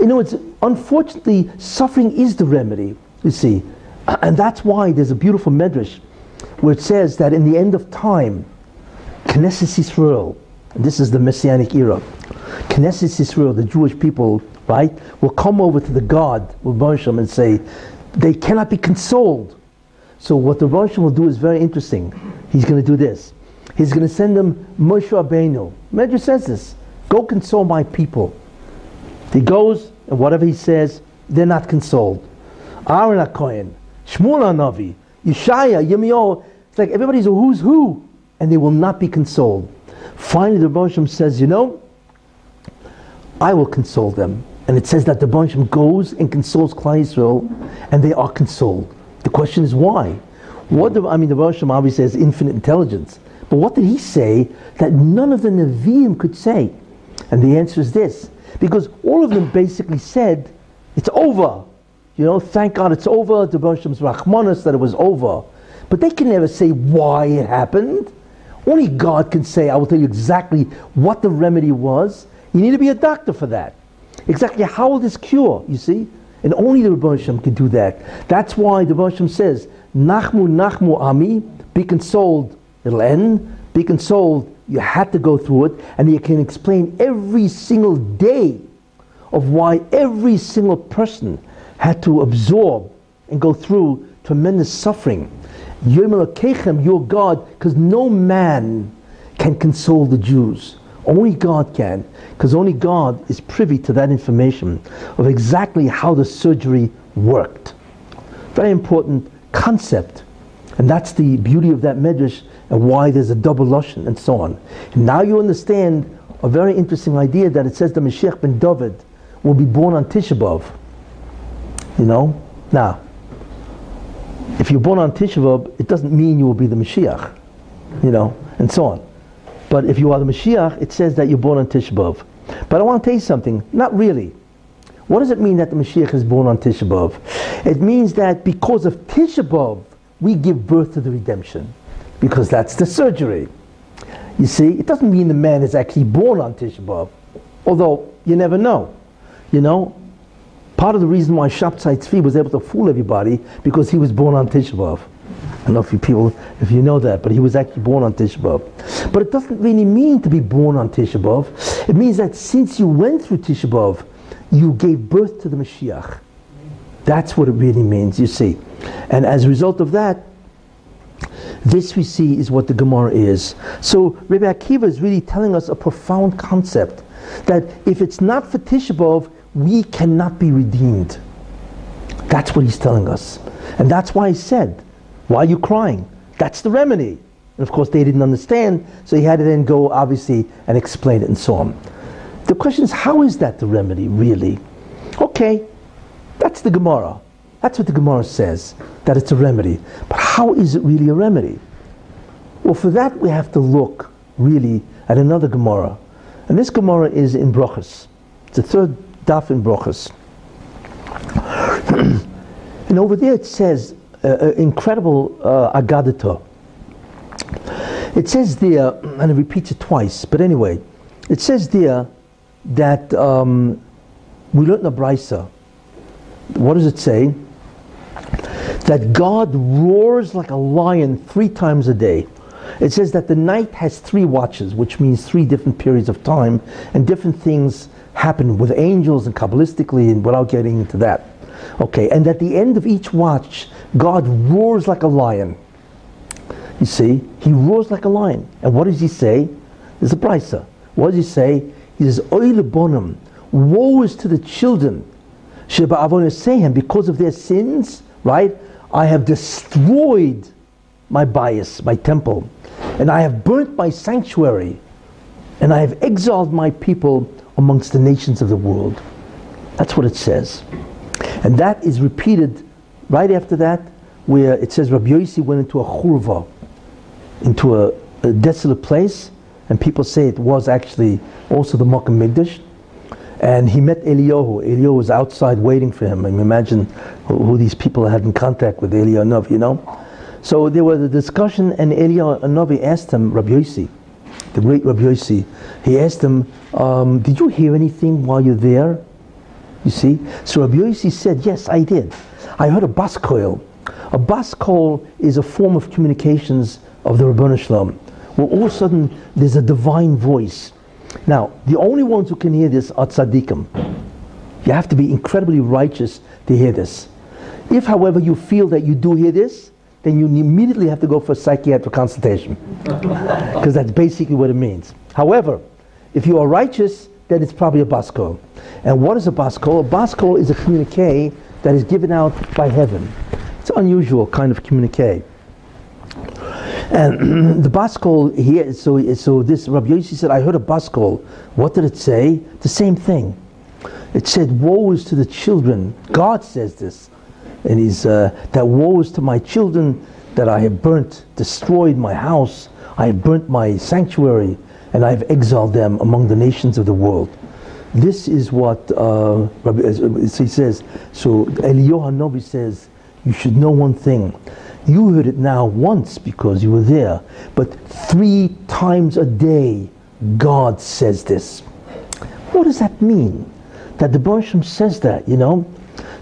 You know, it's unfortunately suffering is the remedy. You see, and that's why there's a beautiful medrash where it says that in the end of time, Knesset Yisrael, and this is the Messianic era, Knesset Yisrael, the Jewish people, right, will come over to the God, Hashem, and say, they cannot be consoled. So what the Rosh will do is very interesting. He's going to do this. He's going to send them Moshe Rabbeinu. Medrash says this. Go console my people. He goes, and whatever he says, they're not consoled. Aaron Shmuel HaNavi, Yeshaya, Yirmiyahu, it's like everybody's a who's who, and they will not be consoled. Finally, the Bosham says, you know, I will console them. And it says that the Bosham goes and consoles Klal Yisrael, and they are consoled. The question is why? What the, I mean, the Bosham obviously has infinite intelligence, but what did he say that none of the Nevi'im could say? And the answer is this because all of them basically said, it's over. You know, thank God it's over. The Bosham's Rahmanas that it was over. But they can never say why it happened. Only God can say, I will tell you exactly what the remedy was. You need to be a doctor for that. Exactly how will this cure, you see? And only the Rebbe can do that. That's why the Rebbe says, Nachmu, Nachmu, Ami, be consoled, it'll end. Be consoled, you had to go through it, and you can explain every single day of why every single person had to absorb and go through tremendous suffering. Your God, because no man can console the Jews. Only God can, because only God is privy to that information of exactly how the surgery worked. Very important concept. And that's the beauty of that medrash and why there's a double lashon and so on. And now you understand a very interesting idea that it says the Mashiach ben David will be born on Tisha B'av. You know? Now, if you're born on Tisha B'av, it doesn't mean you will be the Mashiach. You know? And so on. But if you are the Mashiach, it says that you're born on Tisha B'av. But I want to tell you something. Not really. What does it mean that the Mashiach is born on Tisha B'av? It means that because of Tisha B'av, we give birth to the redemption because that's the surgery. You see, it doesn't mean the man is actually born on Tisha B'Av, although you never know. You know, part of the reason why Shabtai Tzvi was able to fool everybody because he was born on Tisha B'Av. I don't know if you people, if you know that, but he was actually born on Tisha B'Av. But it doesn't really mean to be born on Tisha B'Av. It means that since you went through Tisha B'Av, you gave birth to the Mashiach. That's what it really means, you see. And as a result of that, this we see is what the Gemara is. So Rabbi Akiva is really telling us a profound concept that if it's not for Tisha B'Av, we cannot be redeemed. That's what he's telling us. And that's why he said, why are you crying? That's the remedy. And of course they didn't understand, so he had to then go obviously and explain it and so on. The question is, how is that the remedy really? Okay, that's the Gemara. That's what the Gemara says, that it's a remedy. But how is it really a remedy? Well, for that we have to look really at another Gemara. And this Gemara is in Brochus. It's the third daf in. And over there it says, uh, uh, incredible uh, Agadita. It says there, and it repeats it twice, but anyway, it says there that um, we learned in the Brisa. What does it say? That God roars like a lion three times a day. It says that the night has three watches, which means three different periods of time, and different things happen with angels and Kabbalistically, and without getting into that. Okay, and at the end of each watch, God roars like a lion. You see, he roars like a lion. And what does he say? There's a brisa. What does he say? He says, Oile bonum, woe is to the children. him because of their sins, right? I have destroyed my Bayis, my temple, and I have burnt my sanctuary, and I have exiled my people amongst the nations of the world. That's what it says. And that is repeated right after that, where it says Rabbi Yossi went into a churva, into a, a, desolate place, and people say it was actually also the Makkah Migdash. And he met Eliyahu. Eliyahu was outside waiting for him. I mean, imagine who, who, these people had in contact with Eliyahu you know? So there was a discussion, and Eliyahu Navi asked him, Rabbi Yossi, the great Rabbi Yossi, he asked him, um, Did you hear anything while you're there? You see? So Rabbi Yossi said, Yes, I did. I heard a bas koil. A bas koil is a form of communications of the Rabbanu Shalom. Well, all of a sudden, there's a divine voice. Now, the only ones who can hear this are tzaddikim. You have to be incredibly righteous to hear this. If, however, you feel that you do hear this, then you immediately have to go for a psychiatric consultation. Because that's basically what it means. However, if you are righteous, then it's probably a bas koil. And what is a bas koil? A bas koil is a communique that is given out by heaven. It's an unusual kind of communique. And the bas koil here, so, so this Rabbi Yossi said, I heard a bas koil. What did it say? The same thing. It said, woe is to the children. God says this. And he's, uh, that woe is to my children that I have burnt, destroyed my house. I have burnt my sanctuary and I have exiled them among the nations of the world. This is what uh, uh, he says. So Eliyahu Novi says, you should know one thing. You heard it now once because you were there, but three times a day, God says this. What does that mean? That the Bershom says that, you know?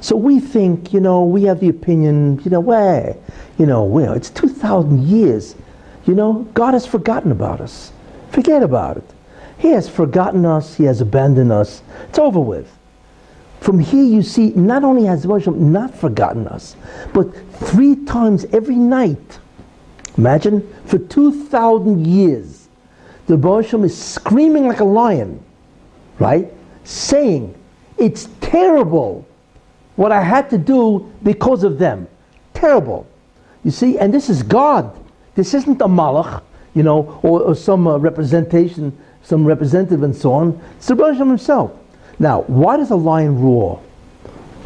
So we think, you know, we have the opinion, you know, where, you know, well, it's 2,000 years. You know, God has forgotten about us. Forget about it. He has forgotten us, he has abandoned us. It's over with. From here you see, not only has Moshe not forgotten us, but three times every night, imagine, for 2,000 years, the Bosham is screaming like a lion, right? Saying, it's terrible what I had to do because of them. Terrible. You see, and this is God. This isn't a malach, you know, or, or some uh, representation some representative and so on. It's the Rosh himself. Now, why does a lion roar?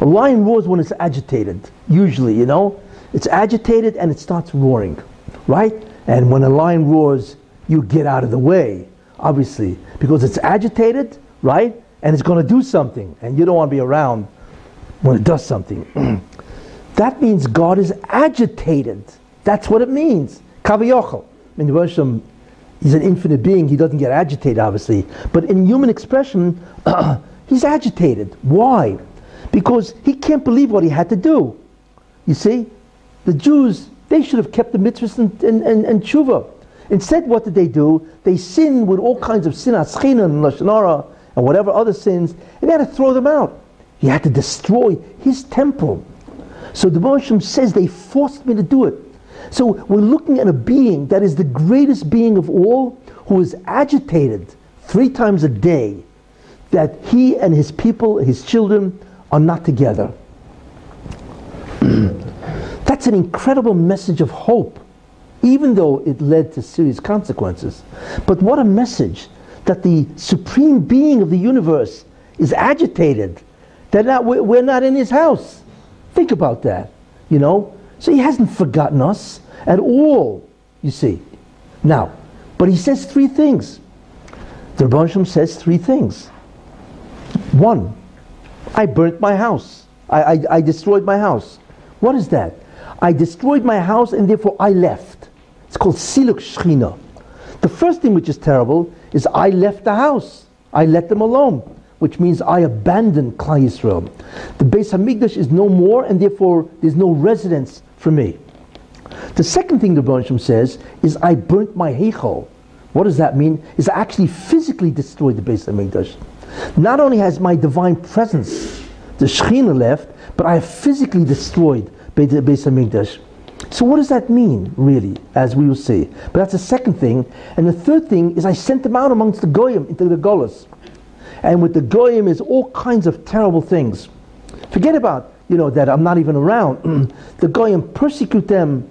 A lion roars when it's agitated, usually, you know. It's agitated and it starts roaring, right? And when a lion roars, you get out of the way, obviously, because it's agitated, right? And it's going to do something, and you don't want to be around when it does something. that means God is agitated. That's what it means. Kaviyachal. In the Rosham he's an infinite being, he doesn't get agitated, obviously. But in human expression, he's agitated. Why? Because he can't believe what he had to do. You see, the Jews, they should have kept the mitzvahs and, and, and, and tshuva. Instead, what did they do? They sinned with all kinds of sin, aschina and lashon hara, and whatever other sins, and they had to throw them out. He had to destroy his temple. So the Moshe says they forced me to do it. So we're looking at a being that is the greatest being of all, who is agitated three times a day that he and his people, his children, are not together. That's an incredible message of hope, even though it led to serious consequences. But what a message that the supreme being of the universe is agitated, that not, we're not in his house. Think about that, you know? So he hasn't forgotten us at all, you see. Now, but he says three things. The Rebbe says three things. One, I burnt my house. I, I, I destroyed my house. What is that? I destroyed my house and therefore I left. It's called Siluk Shechina. The first thing which is terrible is I left the house. I let them alone, which means I abandon Klal Yisrael. The Beis Hamikdash is no more, and therefore there's no residence for me. The second thing the Baruch says is I burnt my Heichal. What does that mean? Is I actually physically destroyed the Beis Hamikdash. Not only has my divine presence, the Shekhinah left, but I have physically destroyed the Beis Hamikdash. So what does that mean, really, as we will see? But that's the second thing. And the third thing is I sent them out amongst the Goyim into the Golas. And with the Goyim is all kinds of terrible things. Forget about, you know, that I'm not even around. the Goyim persecute them,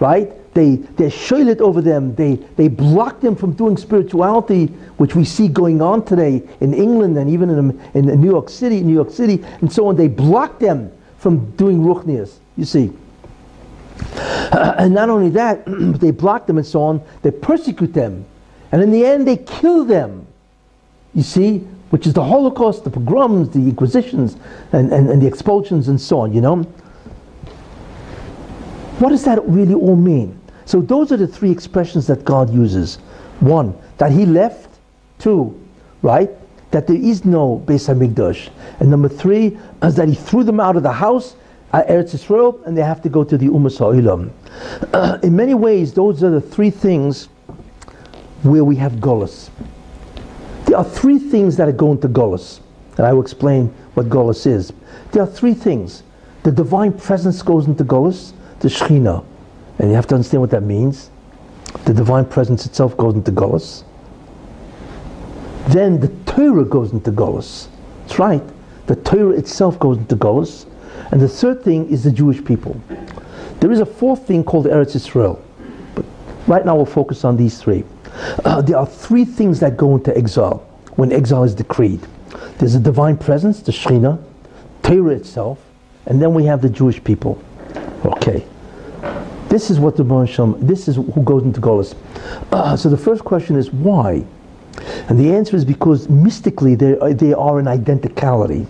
right? They, they shoilet over them. They, they block them from doing spirituality, which we see going on today in England and even in, in New York City, New York City, and so on. They block them from doing ruchnias, you see. Uh, and not only that, they block them and so on, they persecute them. And in the end, they kill them. You see, which is the Holocaust, the pogroms, the inquisitions, and, and, and the expulsions and so on, you know. What does that really all mean? So those are the three expressions that God uses. One, that he left. Two, right? That there is no Beis Hamikdash. And number three is that he threw them out of the house Eretz Israel, and they have to go to the Ummah Sa'ilam. Uh, in many ways, those are the three things where we have Golas. There are three things that are going to Golas, and I will explain what Golas is. There are three things. The divine presence goes into Golas, the Shekhinah, and you have to understand what that means. The divine presence itself goes into Golas. Then the Torah goes into Golas. That's right. The Torah itself goes into Golas. And the third thing is the Jewish people. There is a fourth thing called Eretz Israel. But right now we'll focus on these three. Uh, there are three things that go into exile when exile is decreed. There's a divine presence, the Shekhinah, Torah itself, and then we have the Jewish people. Okay. This is what the Baruch this is who goes into Golas. Uh, so the first question is why? And the answer is because mystically they, they are an identicality.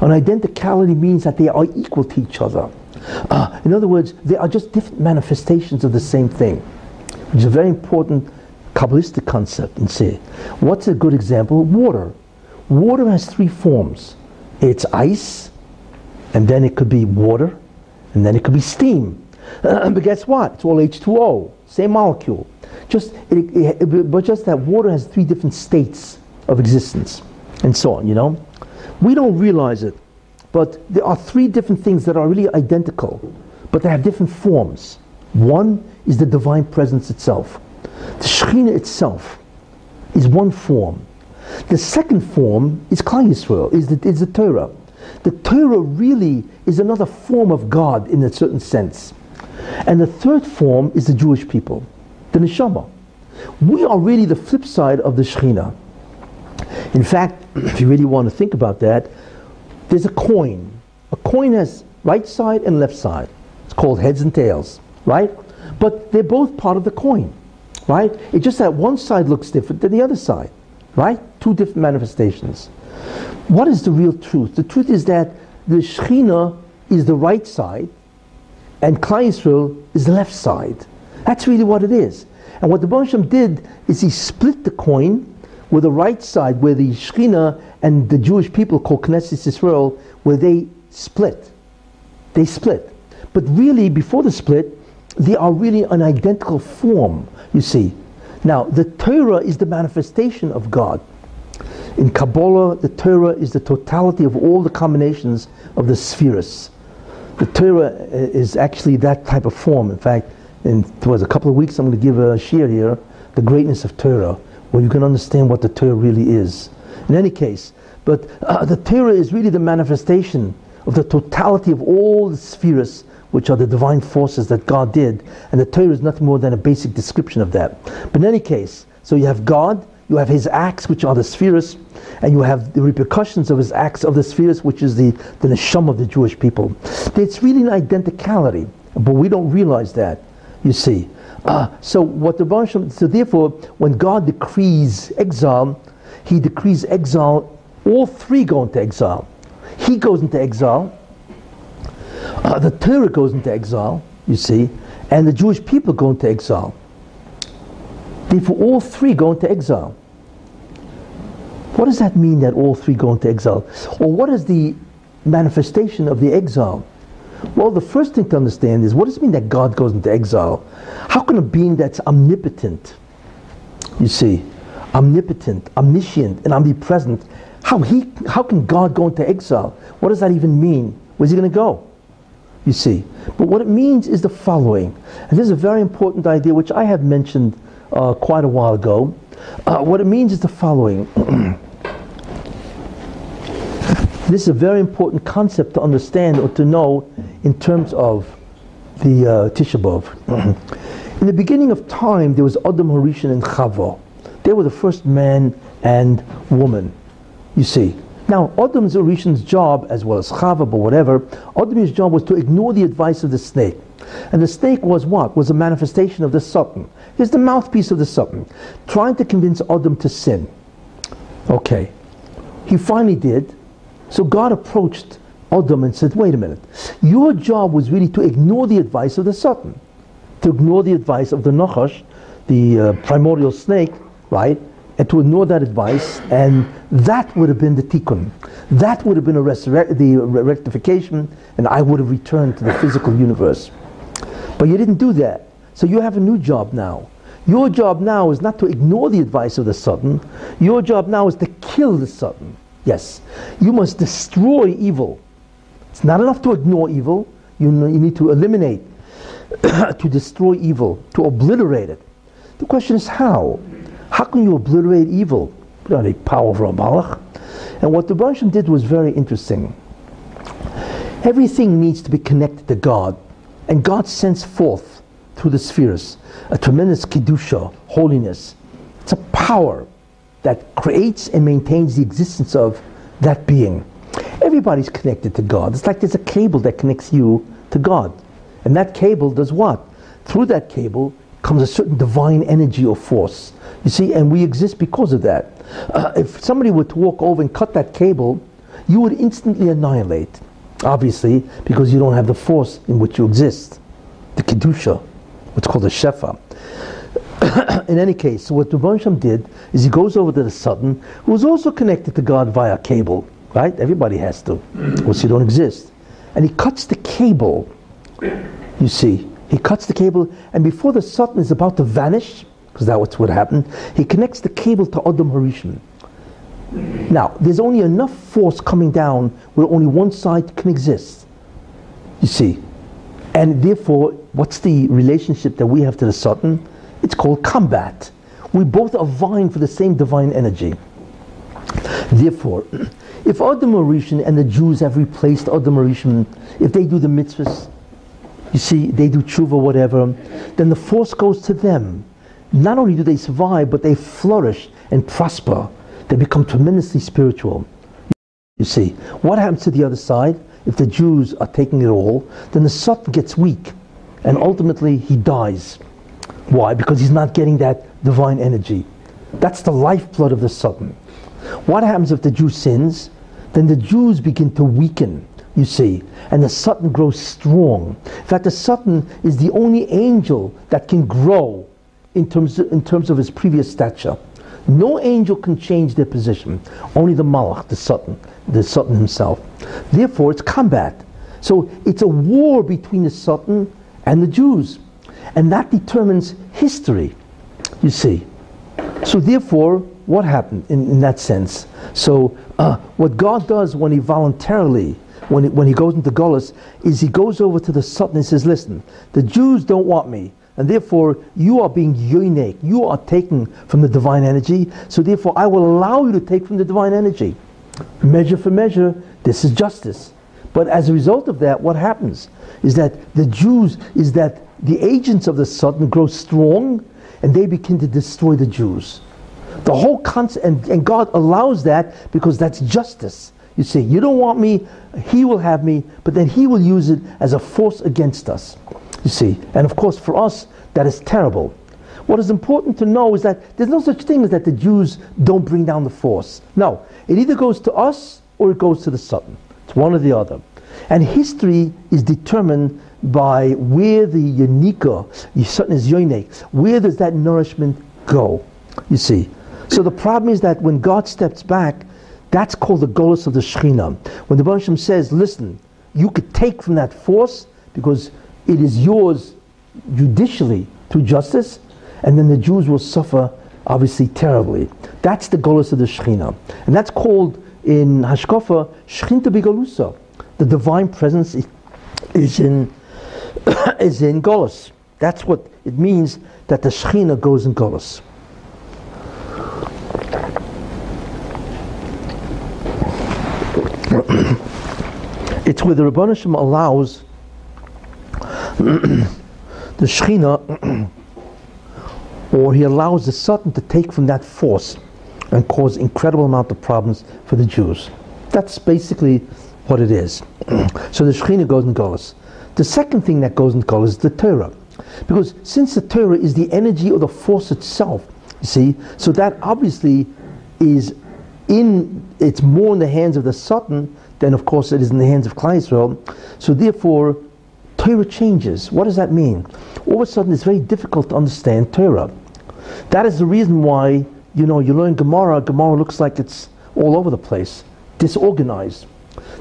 An identicality means that they are equal to each other. Uh, in other words, they are just different manifestations of the same thing, which is a very important Kabbalistic concept and say. What's a good example? Water. Water has three forms. It's ice, and then it could be water, and then it could be steam. But guess what? It's all H2O, same molecule. Just, it, it, but just that water has three different states of existence, and so on, you know? We don't realize it, but there are three different things that are really identical, but they have different forms. One is the divine presence itself. The Shekhinah itself is one form. The second form is Klal Yisrael, is the, is the Torah. The Torah really is another form of God in a certain sense. And the third form is the Jewish people, the Neshama. We are really the flip side of the Shekhinah. In fact, if you really want to think about that, there's a coin. A coin has right side and left side. It's called heads and tails, right? But they're both part of the coin, right? It's just that one side looks different than the other side, right? Two different manifestations. What is the real truth? The truth is that the Shekhinah is the right side and Klal Yisrael is the left side. That's really what it is. And what the Baruch did is he split the coin with the right side where the Shekhinah and the Jewish people called Knesset Israel, where they split. They split. But really, before the split, they are really an identical form, you see. Now, the Torah is the manifestation of God. In Kabbalah, the Torah is the totality of all the combinations of the spheres. The Torah is actually that type of form. In fact, in towards a couple of weeks, I'm going to give a shiur here, the greatness of Torah where you can understand what the Torah really is. In any case, but uh, the Torah is really the manifestation of the totality of all the spheres, which are the divine forces that God did. And the Torah is nothing more than a basic description of that. But in any case, so you have God, you have his acts, which are the spheres, and you have the repercussions of his acts of the spheres, which is the, the neshama of the Jewish people. It's really an identicality, but we don't realize that, you see. Uh, so what the Baruch so therefore, when God decrees exile, He decrees exile. All three go into exile. He goes into exile. Uh, the Torah goes into exile, you see, and the Jewish people go into exile. Therefore, all three go into exile. What does that mean that all three go into exile? Or what is the manifestation of the exile? Well, the first thing to understand is what does it mean that God goes into exile? How can a being that's omnipotent, you see, omnipotent, omniscient, and omnipresent, how, he, how can God go into exile? What does that even mean? Where's he going to go? You see. But what it means is the following. And this is a very important idea which I have mentioned uh, quite a while ago. Uh, what it means is the following. this is a very important concept to understand or to know in terms of the uh, Tisha B'Av. in the beginning of time, there was Adam Harishon and Chava. They were the first man and woman. You see. Now, Adam's Harishon's job, as well as Chava, but whatever, Adam's job was to ignore the advice of the snake. And the snake was what? Was a manifestation of the Satan. He's the mouthpiece of the Satan, trying to convince Adam to sin. Okay. He finally did. So God approached Adam and said, wait a minute. Your job was really to ignore the advice of the Satan, to ignore the advice of the Nachash, the uh, primordial snake, right? And to ignore that advice, and that would have been the tikkun. That would have been a the rectification, and I would have returned to the physical universe. But you didn't do that. So you have a new job now. Your job now is not to ignore the advice of the Satan. Your job now is to kill the Satan. Yes. You must destroy evil. It's not enough to ignore evil. You, you need to eliminate, to destroy evil, to obliterate it. The question is how? How can you obliterate evil? Without a powerful malach. And what the Russian did was very interesting. Everything needs to be connected to God. And God sends forth through the spheres a tremendous kedusha, holiness. It's a power that creates and maintains the existence of that being. Everybody's connected to God. It's like there's a cable that connects you to God. And that cable does what? Through that cable comes a certain divine energy or force. You see, and we exist because of that. Uh, if somebody were to walk over and cut that cable, you would instantly annihilate. Obviously, because you don't have the force in which you exist, the kedusha, what's called the shefa. in any case, what Dubansham did is he goes over to the Satan, who is also connected to God via cable, right? Everybody has to, or you don't exist. And he cuts the cable, you see. He cuts the cable, and before the Satan is about to vanish, because that's what happened, he connects the cable to Adam Harishon. Now, there's only enough force coming down where only one side can exist. You see. And therefore, what's the relationship that we have to the Satan? It's called combat. We both are vying for the same divine energy. Therefore, if Adam Harishon and the Jews have replaced Adam Harishon, if they do the mitzvahs, you see, they do tshuva, whatever, then the force goes to them. Not only do they survive, but they flourish and prosper they become tremendously spiritual. You see, what happens to the other side? If the Jews are taking it all, then the Satan gets weak and ultimately he dies. Why? Because he's not getting that divine energy. That's the lifeblood of the Satan. What happens if the Jew sins? Then the Jews begin to weaken, you see, and the Satan grows strong. In fact, the Satan is the only angel that can grow in terms of, in terms of his previous stature. No angel can change their position. Only the Malach, the Satan, the Satan himself. Therefore, it's combat. So it's a war between the Satan and the Jews. And that determines history, you see. So therefore, what happened in, in that sense? So uh, what God does when he voluntarily, when, he, when he goes into Golis, is he goes over to the Satan and says, listen, the Jews don't want me. And therefore, you are being yonik. You are taking from the divine energy. So therefore, I will allow you to take from the divine energy. Measure for measure, this is justice. But as a result of that, what happens is that the Jews, is that the agents of the Satan grow strong and they begin to destroy the Jews. The whole concept, and, and God allows that because that's justice. You see, you don't want me, he will have me, but then he will use it as a force against us. You see, and of course for us that is terrible. What is important to know is that there's no such thing as that the Jews don't bring down the force. No, it either goes to us or it goes to the Satan. It's one or the other. And history is determined by where the yonika, certain is yonik, where does that nourishment go? You see. So the problem is that when God steps back, that's called the golus of the Shekhinah. When the Baruch says, listen, you could take from that force because it is yours judicially through justice, and then the Jews will suffer obviously terribly. That's the golus of the Shekhinah. And that's called in Hashkafa Shechinta Bigalusa. The divine presence is in is in Golus. That's what it means that the Shekhinah goes in Golus. it's where the Rabbanishim allows the Shekhinah, or he allows the Satan to take from that force and cause incredible amount of problems for the Jews. That's basically what it is. so the Shekhinah goes in Golus. The second thing that goes in Golus is the Torah. Because since the Torah is the energy or the force itself, you see, so that obviously is in, it's more in the hands of the Satan than of course it is in the hands of Klal Israel. So therefore, Torah changes. What does that mean? All of a sudden it's very difficult to understand Torah. That is the reason why you know, you learn Gemara, Gemara looks like it's all over the place, disorganized.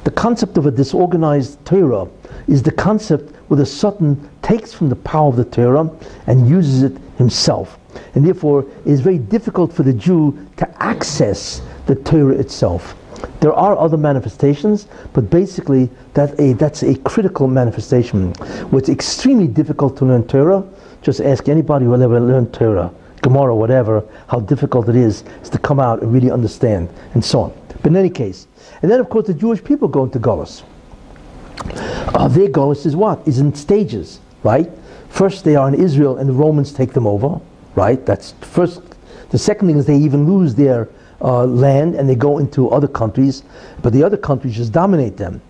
The concept of a disorganized Torah is the concept where the Satan takes from the power of the Torah and uses it himself. And therefore, it is very difficult for the Jew to access the Torah itself. There are other manifestations, but basically that a, that's a critical manifestation. What's extremely difficult to learn Torah, just ask anybody who ever learned Torah. Gemara, whatever, how difficult it is, is to come out and really understand, and so on. But in any case, and then of course the Jewish people go into Golis. Uh, their Golis is what? Is in stages, right? First they are in Israel and the Romans take them over, right? That's first. The second thing is they even lose their uh, land and they go into other countries, but the other countries just dominate them,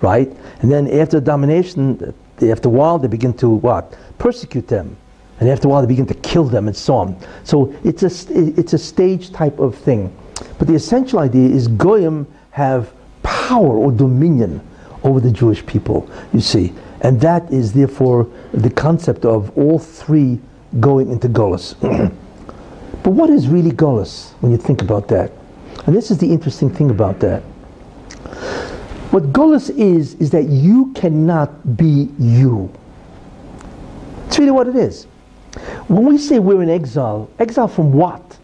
right? And then after domination, after a while they begin to what? Persecute them and after a while they begin to kill them and so on. So it's a, it's a stage type of thing. But the essential idea is Goyim have power or dominion over the Jewish people, you see. And that is therefore the concept of all three going into Golas. but what is really Golas when you think about that? And this is the interesting thing about that. What Golas is, is that you cannot be you. It's really what it is. When we say we're in exile, exile from what?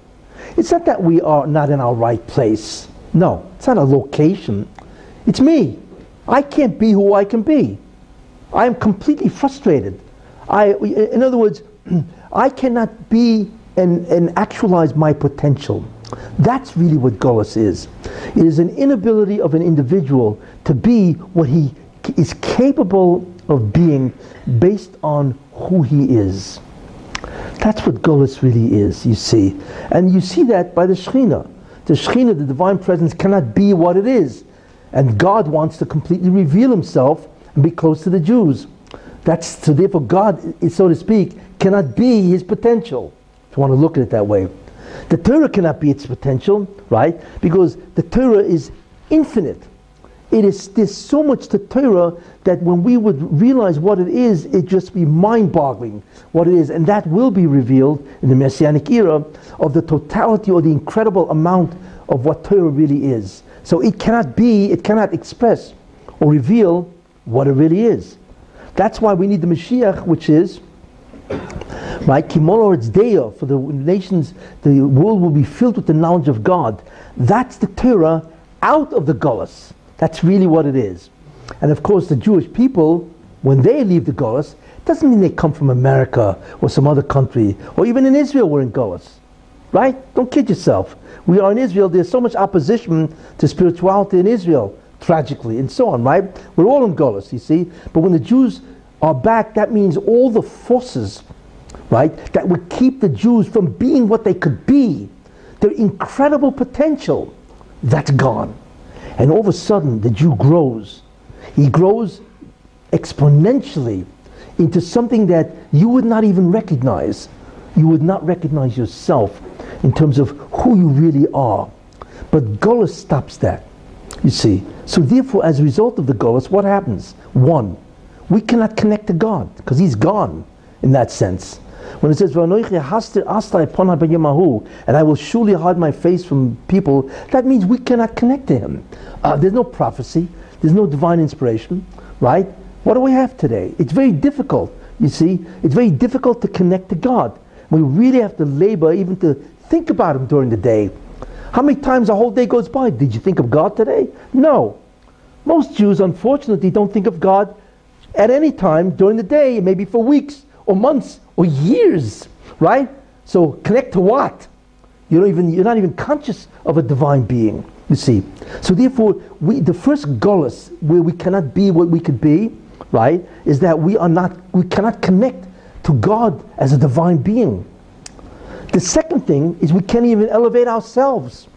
It's not that we are not in our right place. No, it's not a location. It's me. I can't be who I can be. I am completely frustrated. I, in other words, I cannot be and, and actualize my potential. That's really what Golas is. It is an inability of an individual to be what he is capable of being based on who he is. That's what Golis really is, you see. And you see that by the Shekhinah. The Shekhinah, the divine presence, cannot be what it is. And God wants to completely reveal himself and be close to the Jews. That's so therefore God, so to speak, cannot be his potential. If you want to look at it that way. The Torah cannot be its potential, right? Because the Torah is infinite. It is there's so much to Torah that when we would realize what it is, it just be mind-boggling what it is, and that will be revealed in the Messianic era of the totality or the incredible amount of what Torah really is. So it cannot be, it cannot express or reveal what it really is. That's why we need the Mashiach, which is right? Kimol it's Deo, for the nations, the world will be filled with the knowledge of God. That's the Torah out of the Golas. That's really what it is. And of course, the Jewish people, when they leave the Golas, doesn't mean they come from America or some other country, or even in Israel we're in Golas. Right? Don't kid yourself. We are in Israel, there's so much opposition to spirituality in Israel, tragically, and so on, right? We're all in Golas, you see. But when the Jews are back, that means all the forces, right, that would keep the Jews from being what they could be, their incredible potential, that's gone. And all of a sudden, the Jew grows. He grows exponentially into something that you would not even recognize. You would not recognize yourself in terms of who you really are. But Golas stops that. You see. So therefore, as a result of the Golas, what happens? One, we cannot connect to God because He's gone in that sense. When it says, and I will surely hide my face from people, that means we cannot connect to Him. Uh, there's no prophecy, there's no divine inspiration, right? What do we have today? It's very difficult, you see. It's very difficult to connect to God. We really have to labor even to think about Him during the day. How many times a whole day goes by? Did you think of God today? No. Most Jews, unfortunately, don't think of God at any time during the day, maybe for weeks or months or years, right? So connect to what? You don't even, you're not even conscious of a divine being, you see. So therefore, we, the first gullus where we cannot be what we could be, right, is that we are not, we cannot connect to God as a divine being. The second thing is we can't even elevate ourselves.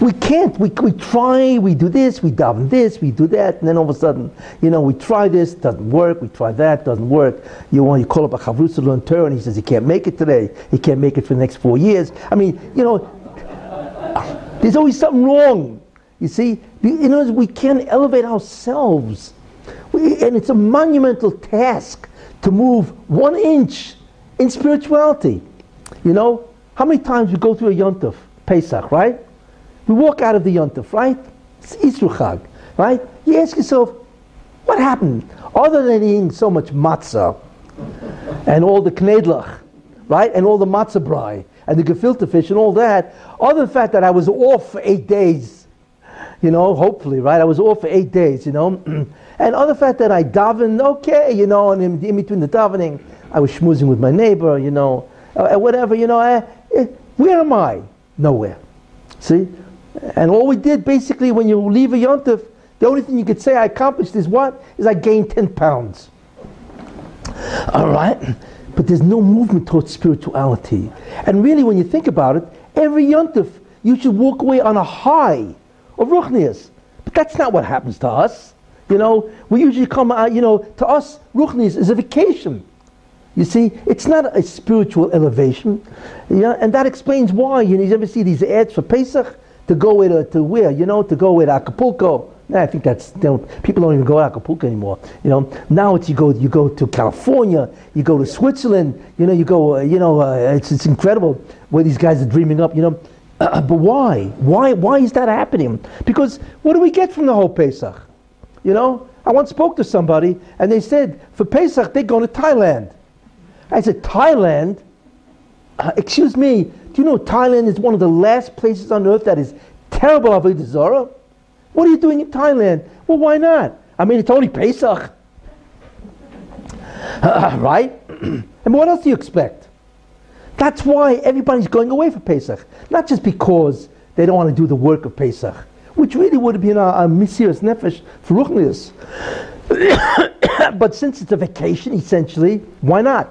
We can't. We, we try, we do this, we daven this, we do that, and then all of a sudden, you know, we try this, doesn't work, we try that, doesn't work. You want you call up a chavrusa to learn Torah, and he says he can't make it today, he can't make it for the next four years. I mean, you know, there's always something wrong. You see, you know, we can't elevate ourselves. We, and it's a monumental task to move one inch in spirituality. You know, how many times we go through a yontif, Pesach, right? We walk out of the yontif, right? It's Isruchag, right? You ask yourself, what happened? Other than eating so much matzah and all the knedlach, right? And all the matzah brai and the gefilte fish and all that, other than the fact that I was off for eight days, you know, hopefully, right? I was off for eight days, you know. and other fact that I davened, okay, you know, and in, in between the davening, I was schmoozing with my neighbor, you know, uh, whatever, you know. Uh, uh, where am I? Nowhere. See? And all we did basically when you leave a yontif, the only thing you could say I accomplished is what? Is I gained 10 pounds. All right? But there's no movement towards spirituality. And really, when you think about it, every yontif, you should walk away on a high of ruchnias. But that's not what happens to us. You know, we usually come out, you know, to us, ruchnias is a vacation. You see, it's not a spiritual elevation. Yeah, and that explains why. You, know, you ever see these ads for Pesach? To go with, uh, to where? You know, to go with Acapulco. I think that's people don't even go to Acapulco anymore. You know, now it's you go you go to California, you go to Switzerland. You know, you go. Uh, you know, uh, it's it's incredible where these guys are dreaming up. You know, but why? Why? Why is that happening? Because what do we get from the whole Pesach? You know, I once spoke to somebody and they said for Pesach they're going to Thailand. I said Thailand. Uh, excuse me. Do you know Thailand is one of the last places on earth that is terrible avodah zarah? What are you doing in Thailand? Well, why not? I mean, it's only Pesach, uh, right? and what else do you expect? That's why everybody's going away for Pesach. Not just because they don't want to do the work of Pesach, which really would have been a, a misirus nefesh for Ruchnius. but since it's a vacation, essentially, why not?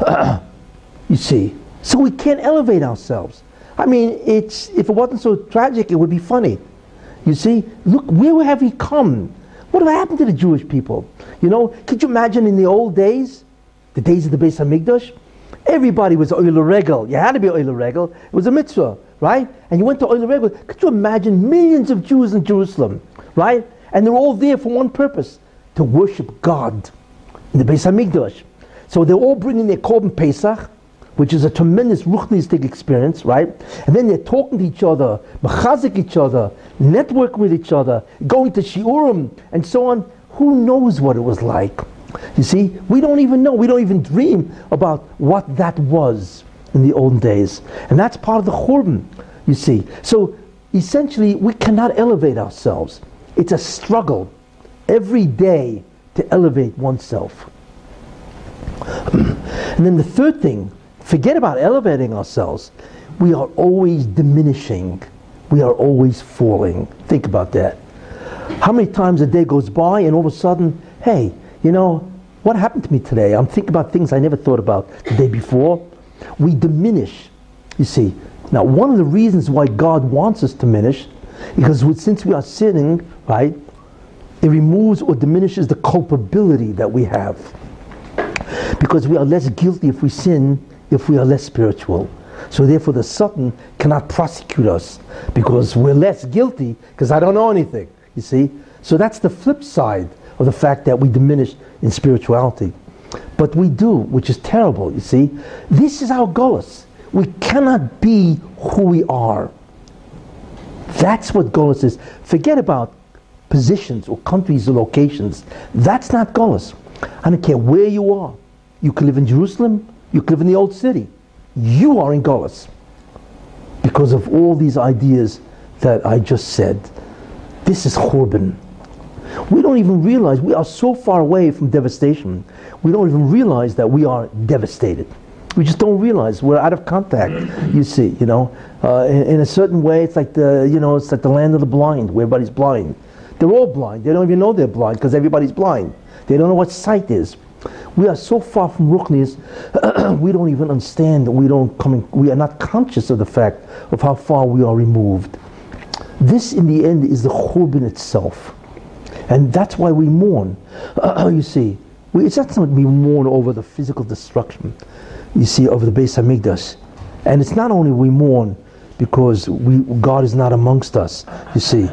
Uh, you see, so we can't elevate ourselves. I mean, it's if it wasn't so tragic, it would be funny. You see, look, where have we come? What happened to the Jewish people? You know, could you imagine in the old days, the days of the Beis Hamikdash? Everybody was Oil Regel. You had to be Oil Regel. It was a mitzvah, right? And you went to Oil Regel. Could you imagine millions of Jews in Jerusalem, right? And they're all there for one purpose to worship God in the Beis Hamikdash. So they're all bringing their Korban Pesach, which is a tremendous ruchnistic experience, right? And then they're talking to each other, machazik each other, network with each other, going to shiurim, and so on. Who knows what it was like? You see, we don't even know. We don't even dream about what that was in the olden days. And that's part of the churban, you see. So essentially, we cannot elevate ourselves. It's a struggle every day to elevate oneself. and then the third thing, forget about elevating ourselves. We are always diminishing. We are always falling. Think about that. How many times a day goes by and all of a sudden, hey, you know, what happened to me today? I'm thinking about things I never thought about the day before. We diminish, you see. Now, one of the reasons why God wants us to diminish, because since we are sinning, right, it removes or diminishes the culpability that we have. Because we are less guilty if we sin, if we are less spiritual. So therefore the Satan cannot prosecute us because we're less guilty because I don't know anything. You see? So that's the flip side of the fact that we diminish in spirituality. But we do, which is terrible, you see. This is our Golas. We cannot be who we are. That's what Golas is. Forget about positions or countries or locations. That's not Golas. I don't care where you are. You can live in Jerusalem, you live in the old city. You are in Golas because of all these ideas that I just said. This is Churban. We don't even realize we are so far away from devastation. We don't even realize that we are devastated. We just don't realize we're out of contact. You see, you know, uh, in, in, a certain way, it's like the you know, it's like the land of the blind, where everybody's blind. They're all blind. They don't even know they're blind because everybody's blind. They don't know what sight is. We are so far from Ruchnis, we don't even understand. We don't come. In, we are not conscious of the fact of how far we are removed. This, in the end, is the Churban itself. And that's why we mourn. You see, we, it's not that we mourn over the physical destruction, you see, of the Beis Hamikdash. And it's not only we mourn because we, God is not amongst us, you see,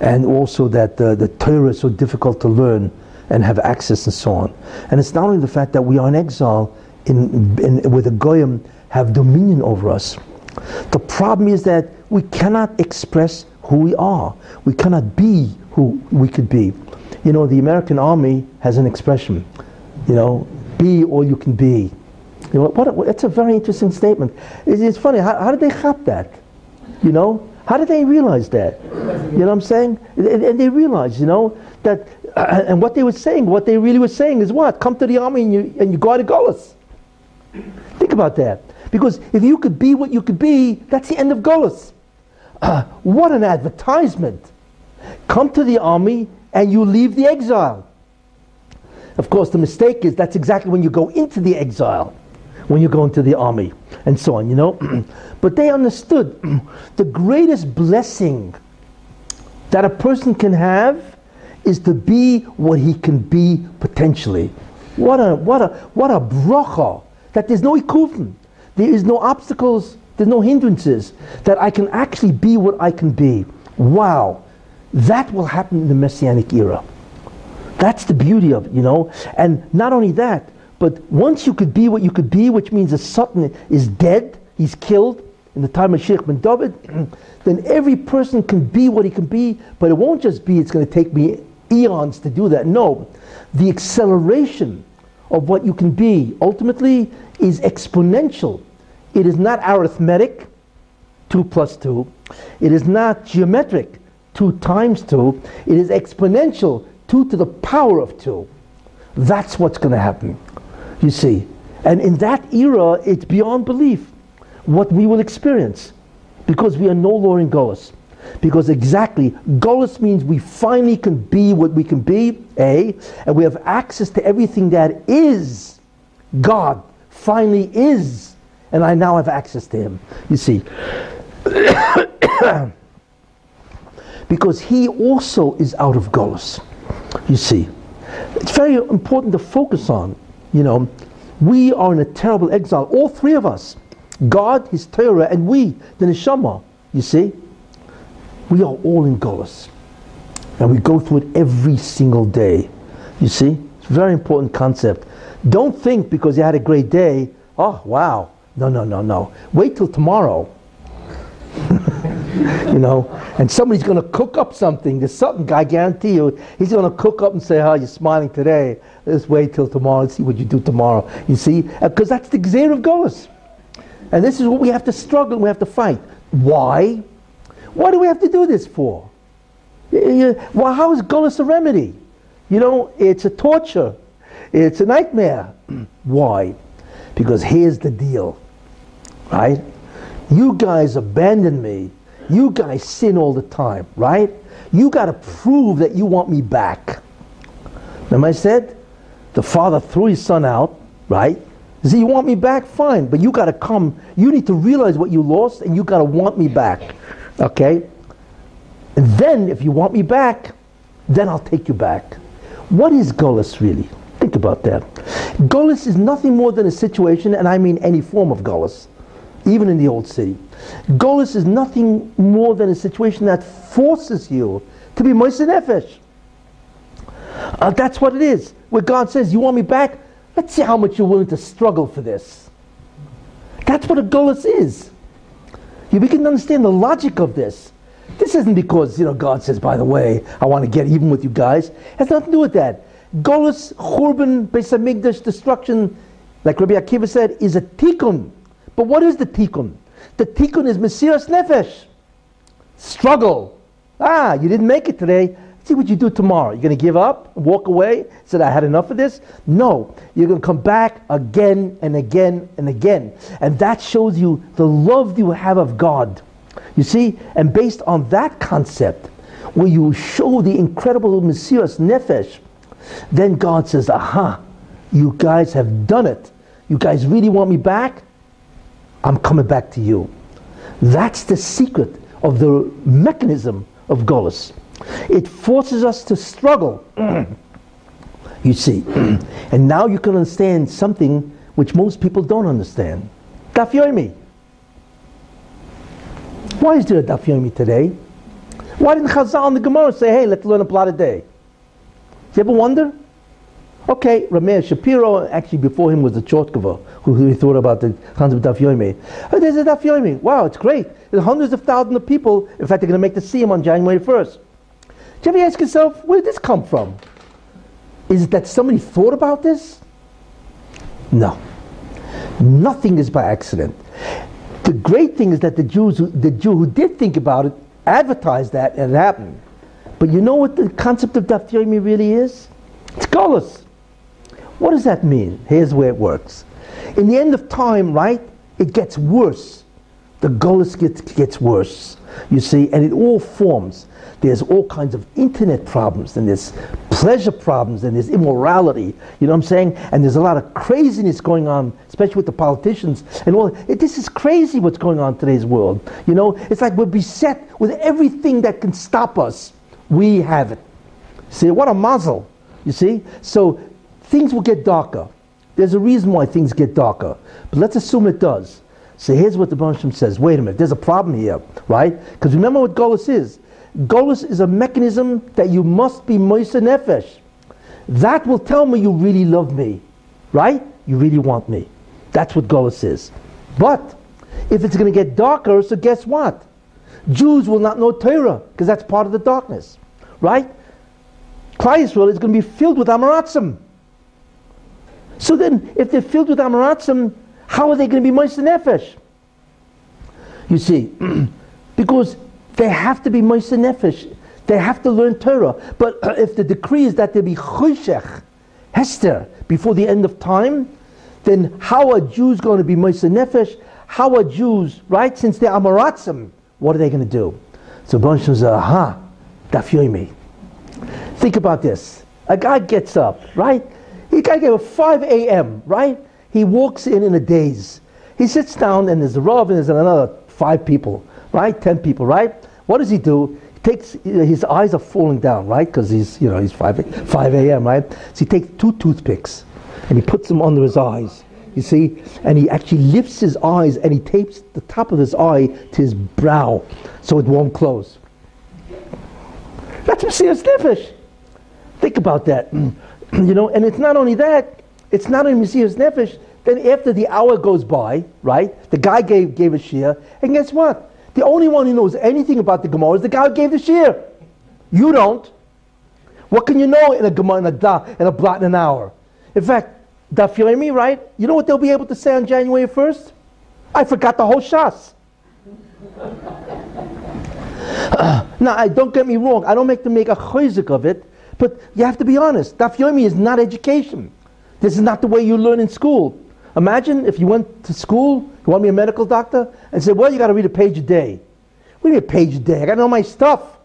and also that uh, the Torah is so difficult to learn and have access and so on. And it's not only the fact that we are in exile in, in, where the Goyim have dominion over us. The problem is that we cannot express who we are. We cannot be who we could be. You know, the American Army has an expression, you know, be all you can be. You know, what, what, it's a very interesting statement. It's, it's funny, how, how, did they chop that? You know, how did they realize that? You know what I'm saying? And, and they realized, you know, that, uh, and what they were saying, what they really were saying is what? Come to the army and you, and you guard the Golas. Think about that. Because if you could be what you could be, that's the end of Golas. Uh, what an advertisement. Come to the army and you leave the exile. Of course, the mistake is that's exactly when you go into the exile, when you go into the army, and so on, you know. but they understood the greatest blessing that a person can have is to be what he can be potentially. What a what a what a bracha that there's no ikuvim, there is no obstacles, there's no hindrances that I can actually be what I can be. Wow, that will happen in the messianic era. That's the beauty of it, you know. And not only that, but once you could be what you could be, which means the Satan is dead, he's killed in the time of Moshiach ben David, then every person can be what he can be, but it won't just be, it's going to take me eons to do that. No, the acceleration of what you can be ultimately is exponential. It is not arithmetic, 2 plus 2. It is not geometric, 2 times 2. It is exponential, 2 to the power of 2. That's what's going to happen, you see. And in that era, it's beyond belief what we will experience because we are no longer in Golas. Because exactly, Golas means we finally can be what we can be, A, and we have access to everything that is God, finally is, and I now have access to Him. You see. because He also is out of Golas. You see. It's very important to focus on, you know, we are in a terrible exile, all three of us. God, His Torah, and we, the Neshama, you see. We are all in Golas. And we go through it every single day. You see? It's a very important concept. Don't think because you had a great day, oh, wow. No, no, no, no. Wait till tomorrow. you know, and somebody's going to cook up something. There's something, I guarantee you, he's going to cook up and say, oh, you're smiling today. Let's wait till tomorrow and see what you do tomorrow. You see? Uh, because that's the Gzeir of Golas. And this is what we have to struggle, and we have to fight. Why? Why do we have to do this for? Well, how is Golas a remedy? You know, it's a torture. It's a nightmare. Why? Because here's the deal, right? You guys abandon me. You guys sin all the time, right? You got to prove that you want me back. Remember I said? The father threw his son out, right? See, you want me back? Fine, but you got to come. You need to realize what you lost and you got to want me back. Okay? And then, if you want me back, then I'll take you back. What is Golas really? Think about that. Golas is nothing more than a situation, and I mean any form of Golas, even in the old city. Golus is nothing more than a situation that forces you to be Moise Nefesh. Uh, that's what it is. Where God says, You want me back? Let's see how much you're willing to struggle for this. That's what a Golus is. Begin to understand the logic of this. This isn't because, you know, God says, by the way, I want to get even with you guys. It has nothing to do with that. Golus, Churban, Beis Hamikdash, destruction, like Rabbi Akiva said, is a tikkun. But what is the tikkun? The tikkun is Mesiras Nefesh. Struggle. Ah, you didn't make it today. See what you do tomorrow. You're going to give up, walk away, said, I had enough of this? No. You're going to come back again and again and again. And that shows you the love you have of God. You see? And based on that concept, where you show the incredible Mesiras Nefesh, then God says, Aha, you guys have done it. You guys really want me back? I'm coming back to you. That's the secret of the mechanism of Golus. It forces us to struggle. you see. and now you can understand something which most people don't understand. Daf Yomi. Why is there a Daf Yomi today? Why didn't Chazal and the Gemara say, hey, let's learn a blatt a day? You ever wonder? Okay, Rav Meir Shapiro, actually before him was the Chortkover, who, thought about the concept of Daf Yomi. Oh, there's a Daf Yomi. Wow, it's great. There's hundreds of thousands of people. In fact, they're going to make the Siyum on January 1st. Do you ever ask yourself, where did this come from? Is it that somebody thought about this? No. Nothing is by accident. The great thing is that the Jews, the Jew who did think about it, advertised that and it happened. But you know what the concept of Daf really is? It's Golus. What does that mean? Here's where it works. In the end of time, right, it gets worse. The Golus gets, gets worse, you see, and it all forms. There's all kinds of internet problems, and there's pleasure problems, and there's immorality. You know what I'm saying? And there's a lot of craziness going on, especially with the politicians and all. It, this is crazy what's going on in today's world. You know, it's like we're beset with everything that can stop us. We have it. See, what a muzzle. You see? So things will get darker. There's a reason why things get darker. But let's assume it does. So here's what the Banshim says. Wait a minute, there's a problem here, right? Because remember what Golus is. Golus is a mechanism that you must be Moise Nefesh. That will tell me you really love me, right? You really want me. That's what Golus is. But if it's going to get darker, so guess what? Jews will not know Torah because that's part of the darkness, right? Klal Yisrael is going to be filled with Amoratzim. So then, if they're filled with Amoratzim, how are they going to be Moise Nefesh? You see, because they have to be Moise Nefesh. They have to learn Torah. But uh, if the decree is that they be Choshech, Hester, before the end of time, then how are Jews going to be Moise Nefesh? How are Jews, right, since they're Amoratzim, what are they going to do? So Baruch says, aha, daf yomi. Think about this. A guy gets up, right? He guy gets up 5 a.m., right? He walks in in a daze. He sits down and there's a Rav and there's another five people, right? Ten people, right? What does he do? He takes, his eyes are falling down, right? Because he's, you know, he's 5, 5 a.m., right? So he takes two toothpicks and he puts them under his eyes. You see? And he actually lifts his eyes and he tapes the top of his eye to his brow so it won't close. That's Mesiras Nefesh. Think about that. you know, and it's not only that, it's not only Mesiras Nefesh, then after the hour goes by, right, the guy gave, gave a shiur, and guess what? The only one who knows anything about the Gemara is the guy who gave the shiur. You don't. What can you know in a Gemara, in a da, in a blot in an hour? In fact, Daf Yomi, right? You know what they'll be able to say on January 1st? I forgot the whole shas. uh, now, I, don't get me wrong. I don't make them make a chayzik of it, but you have to be honest. Daf Yomi is not education. This is not the way you learn in school. Imagine if you went to school, you want to be a medical doctor, and said, well, you got to read a page a day. What do you mean a page a day? I got to know my stuff.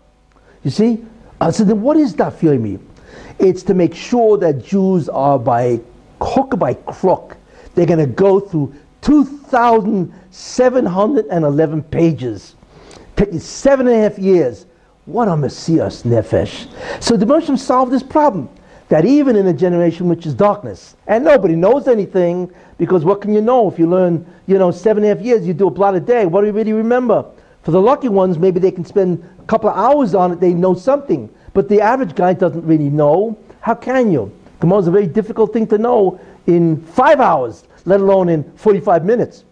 You see? I said, then what is Daf Yomi? It's to make sure that Jews are by hook or by crook. They're going to go through 2,711 pages. Taking seven and a half years. What a Mesiras Nefesh. So the Moshe solved this problem. That even in a generation which is darkness, and nobody knows anything, because what can you know if you learn, you know, seven and a half years, you do a blot a day, what do you really remember? For the lucky ones, maybe they can spend a couple of hours on it, they know something. But the average guy doesn't really know. How can you? Gemara is a very difficult thing to know in five hours, let alone in 45 minutes.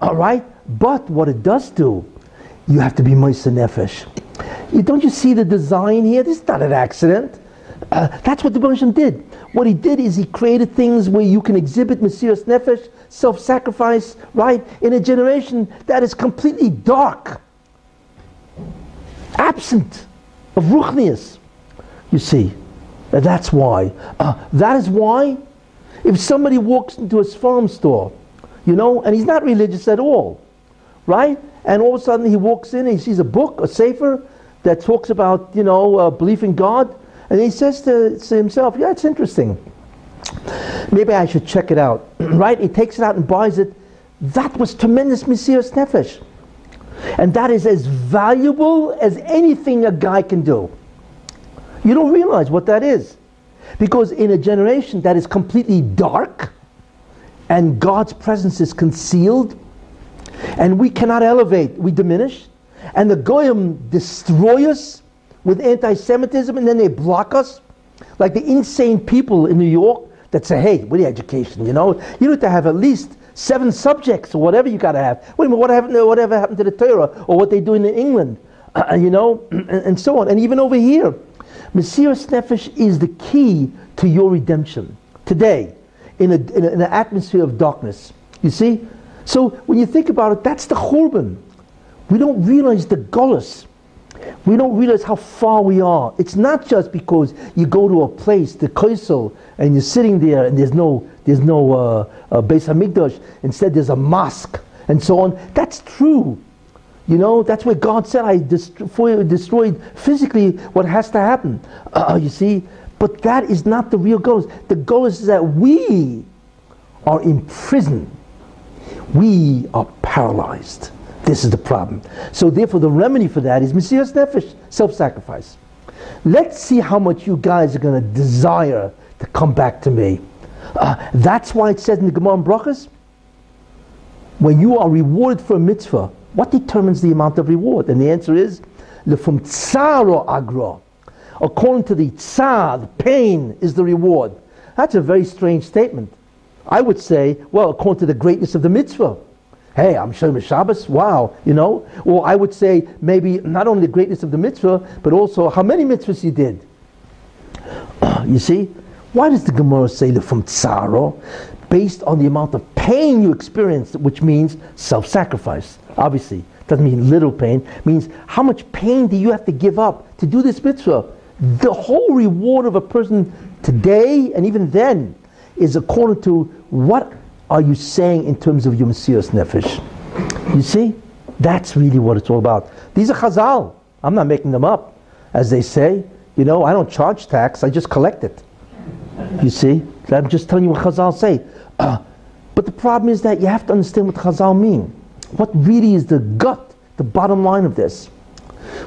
All right? But what it does do, you have to be Moisa Nefesh. You, don't you see the design here? This is not an accident. Uh, that's what the Bereshit did. What he did is he created things where you can exhibit Mesiras Nefesh, self-sacrifice, right, in a generation that is completely dark, absent of Ruchnias. You see, that's why. Uh, that is why, if somebody walks into a farm store, you know, and he's not religious at all, right? And all of a sudden he walks in and he sees a book, a sefer, that talks about, you know, uh, belief in God, and he says to, to himself, yeah, it's interesting. Maybe I should check it out, right? He takes it out and buys it. That was tremendous Mesiras Nefesh. And that is as valuable as anything a guy can do. You don't realize what that is. Because in a generation that is completely dark and God's presence is concealed and we cannot elevate, we diminish, and the Goyim destroy us with anti Semitism and then they block us, like the insane people in New York that say, hey, with the education, you know, you need to have at least seven subjects or whatever you got to have. Wait a minute, what happened, whatever happened to the Torah or what they do in England, uh, you know, and, and so on. And even over here, Mesiras Nefesh is the key to your redemption today in, a, in, a, in, an atmosphere of darkness. You see? So when you think about it, that's the Churban. We don't realize the Golas. We don't realize how far we are. It's not just because you go to a place, the Kosel, and you're sitting there and there's no, there's no uh, uh, Beis Hamikdash. Instead, there's a mosque and so on. That's true. You know, that's where God said, I destroy, destroyed physically what has to happen. Uh, you see? But that is not the real goal. The goal is that we are imprisoned. We are paralyzed. This is the problem. So therefore the remedy for that is Mesiras Nefesh, self-sacrifice. Let's see how much you guys are going to desire to come back to me. Uh, that's why it says in the Gemara and Brachas, when you are rewarded for a mitzvah, what determines the amount of reward? And the answer is, lefum tsaro agra. According to the tsar, the pain is the reward. That's a very strange statement. I would say, well, according to the greatness of the mitzvah. Hey, I'm Shem Shabbos, wow, you know? Or I would say maybe not only the greatness of the mitzvah, but also how many mitzvahs you did. you see? Why does the Gemara say the from tsaro? Based on the amount of pain you experienced, which means self-sacrifice. Obviously, doesn't mean little pain. Means how much pain do you have to give up to do this mitzvah? The whole reward of a person today and even then is according to what are you saying in terms of your Mesiras Nefesh. You see? That's really what it's all about. These are Chazal. I'm not making them up. As they say, you know, I don't charge tax, I just collect it. You see? I'm just telling you what Chazal say. Uh, but the problem is that you have to understand what Chazal mean what really is the gut, the bottom line of this.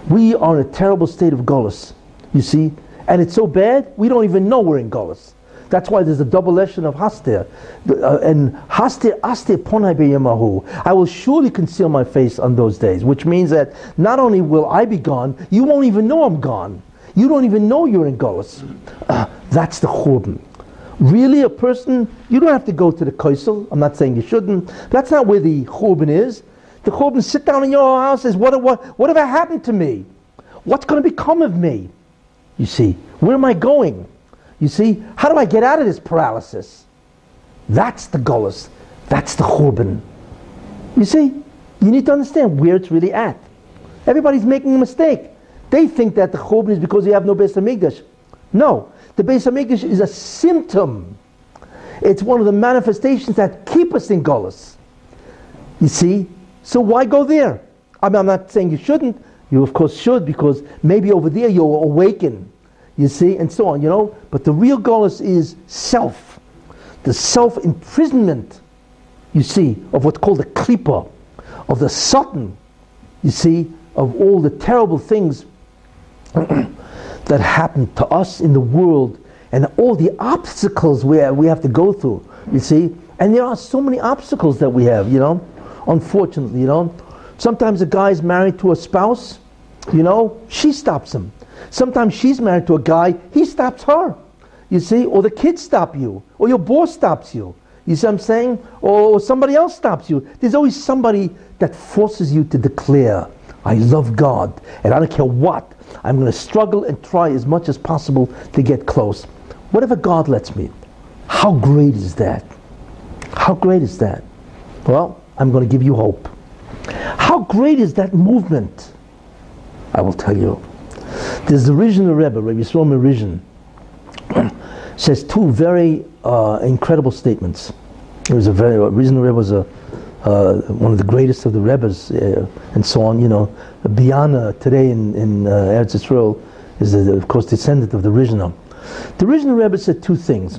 We are in a terrible state of Golas, you see, and it's so bad we don't even know we're in Golas. That's why there's a double lesson of Hastir. Uh, and Hastir, Astir Ponai Yamahu. I will surely conceal my face on those days, which means that not only will I be gone, you won't even know I'm gone. You don't even know you're in Golas. Uh, that's the Churban. Really, a person, you don't have to go to the Kosel. I'm not saying you shouldn't. That's not where the Churban is. The Churban sit down in your house and says, what, what, whatever happened to me? What's going to become of me? You see, where am I going? You see, how do I get out of this paralysis? That's the Golas. That's the Churban. You see, you need to understand where it's really at. Everybody's making a mistake. They think that the Churban is because you have no Beis Hamikdash. No, the Beis Hamikdash is a symptom. It's one of the manifestations that keep us in Golas. You see? So why go there? I mean, I'm not saying you shouldn't. You of course should because maybe over there you'll awaken. You see, and so on, you know. But the real Golas is self. The self-imprisonment, you see, of what's called the klipa, of the Satan, you see, of all the terrible things that happen to us in the world and all the obstacles we have, we have to go through, you see. And there are so many obstacles that we have, you know, unfortunately, you know. Sometimes a guy is married to a spouse, you know, she stops him. Sometimes she's married to a guy, he stops her. You see, or the kids stop you, or your boss stops you. You see what I'm saying? Or somebody else stops you. There's always somebody that forces you to declare, I love God, and I don't care what. I'm going to struggle and try as much as possible to get close. Whatever God lets me. How great is that? How great is that? Well, I'm going to give you hope. How great is that movement? I will tell you. There's the Rizhiner Rebbe, Rabbi Yisrael Rizhin, says two very uh, incredible statements. It was a very, original Rebbe was a, uh, one of the greatest of the Rebbes uh, and so on. You know, Biana today in, in uh, Eretz Yisrael is, uh, of course, descendant of the original. The original Rebbe said two things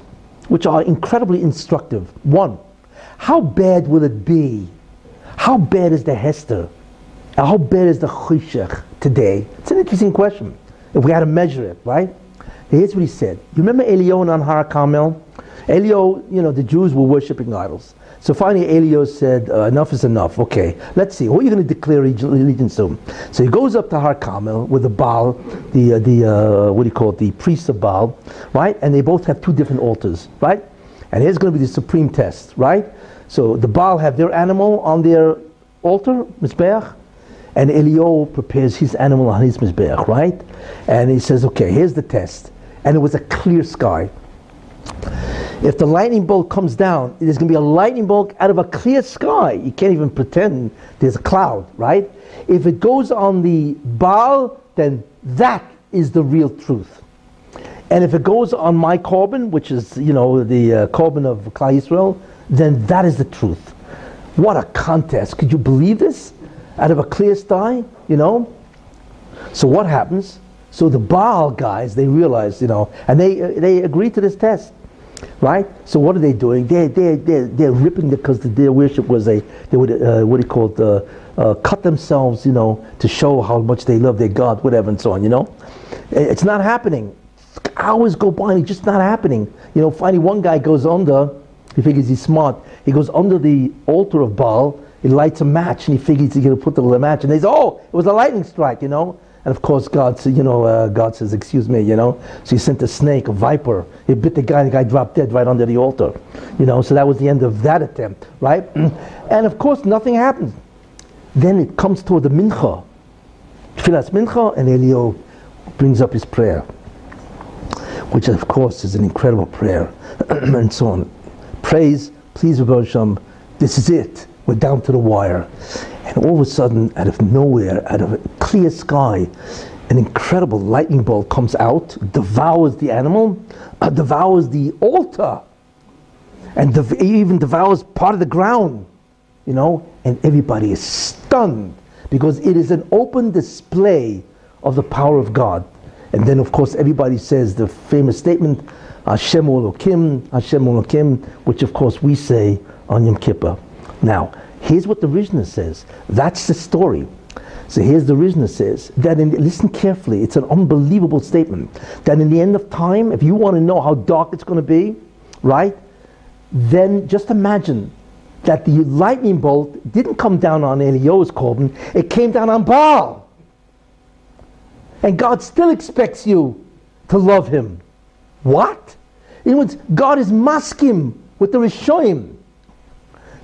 which are incredibly instructive. One, how bad will it be? How bad is the Hester? How bad is the Chishach today? It's an interesting question. If we had to measure it, right? Here's what he said. You remember Elio and on Har Carmel? Elio, you know, the Jews were worshipping idols. So finally, Elio said, uh, enough is enough. Okay, let's see. Who are you going to declare allegiance to? So he goes up to Har Carmel with the Baal, the, uh, the uh, what do you call it, the priest of Baal, right? And they both have two different altars, right? And here's going to be the supreme test, right? So the Baal have their animal on their altar, Mizbeach, and Elio prepares his animal on his Mizbeach, right? And he says, okay, here's the test. And it was a clear sky. If the lightning bolt comes down, there's going to be a lightning bolt out of a clear sky. You can't even pretend there's a cloud, right? If it goes on the Baal, then that is the real truth. And if it goes on my korban, which is, you know, the uh, korban of Klal Yisrael, then that is the truth. What a contest. Could you believe this? Out of a clear sky, you know? So what happens? So the Baal guys, they realize, you know, and they, uh, they agree to this test. Right? So what are they doing? They're, they're, they're, they're ripping because the, their worship was a, they would, uh, what do you call it, uh, uh, cut themselves, you know, to show how much they love their God, whatever, and so on, you know? It's not happening. Hours go by and it's just not happening. You know, finally one guy goes under, he figures he's smart, he goes under the altar of Baal, he lights a match and he figures he's going to put the match and he says, oh, it was a lightning strike, you know? And of course, God, you know, uh, God says, "Excuse me," you know. So He sent a snake, a viper. He bit the guy. The guy dropped dead right under the altar. You know. So that was the end of that attempt, right? And of course, nothing happened. Then it comes toward the mincha, Tfilas mincha, and Elio brings up his prayer, which of course is an incredible prayer, and so on. Praise, please, Hashem, this is it. We're down to the wire. And all of a sudden, out of nowhere, out of a clear sky, an incredible lightning bolt comes out, devours the animal, uh, devours the altar, and dev- even devours part of the ground, you know, and everybody is stunned because it is an open display of the power of God. And then, of course, everybody says the famous statement, Hashem Elokim, Hashem Elokim, which of course we say on Yom Kippur. Now, Here's what the Rizhiner says. That's the story. So here's the Rizhiner says that in, listen carefully, it's an unbelievable statement. That in the end of time, if you want to know how dark it's going to be, right? Then just imagine that the lightning bolt didn't come down on Elio's korban, it came down on Baal. And God still expects you to love him. What? In words, God is maskim with the Rishoim.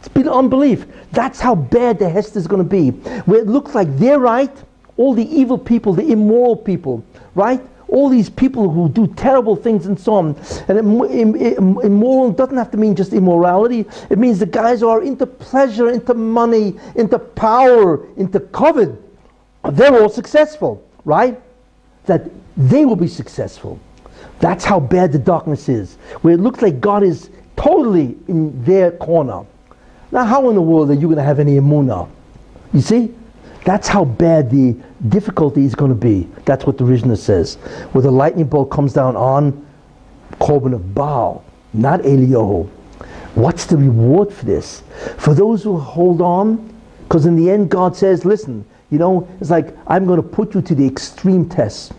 It's been unbelief. That's how bad the Hester is going to be. Where it looks like they're right, all the evil people, the immoral people, right? All these people who do terrible things and so on. And immoral doesn't have to mean just immorality. It means the guys who are into pleasure, into money, into power, into covet. They're all successful, right? That they will be successful. That's how bad the darkness is. Where it looks like God is totally in their corner. Now, how in the world are you going to have any emunah? You see? That's how bad the difficulty is going to be. That's what the Rizhiner says. Where the lightning bolt comes down on Korban of Baal, not Eliyahu. What's the reward for this? For those who hold on, because in the end God says, listen, you know, it's like, I'm going to put you to the extreme test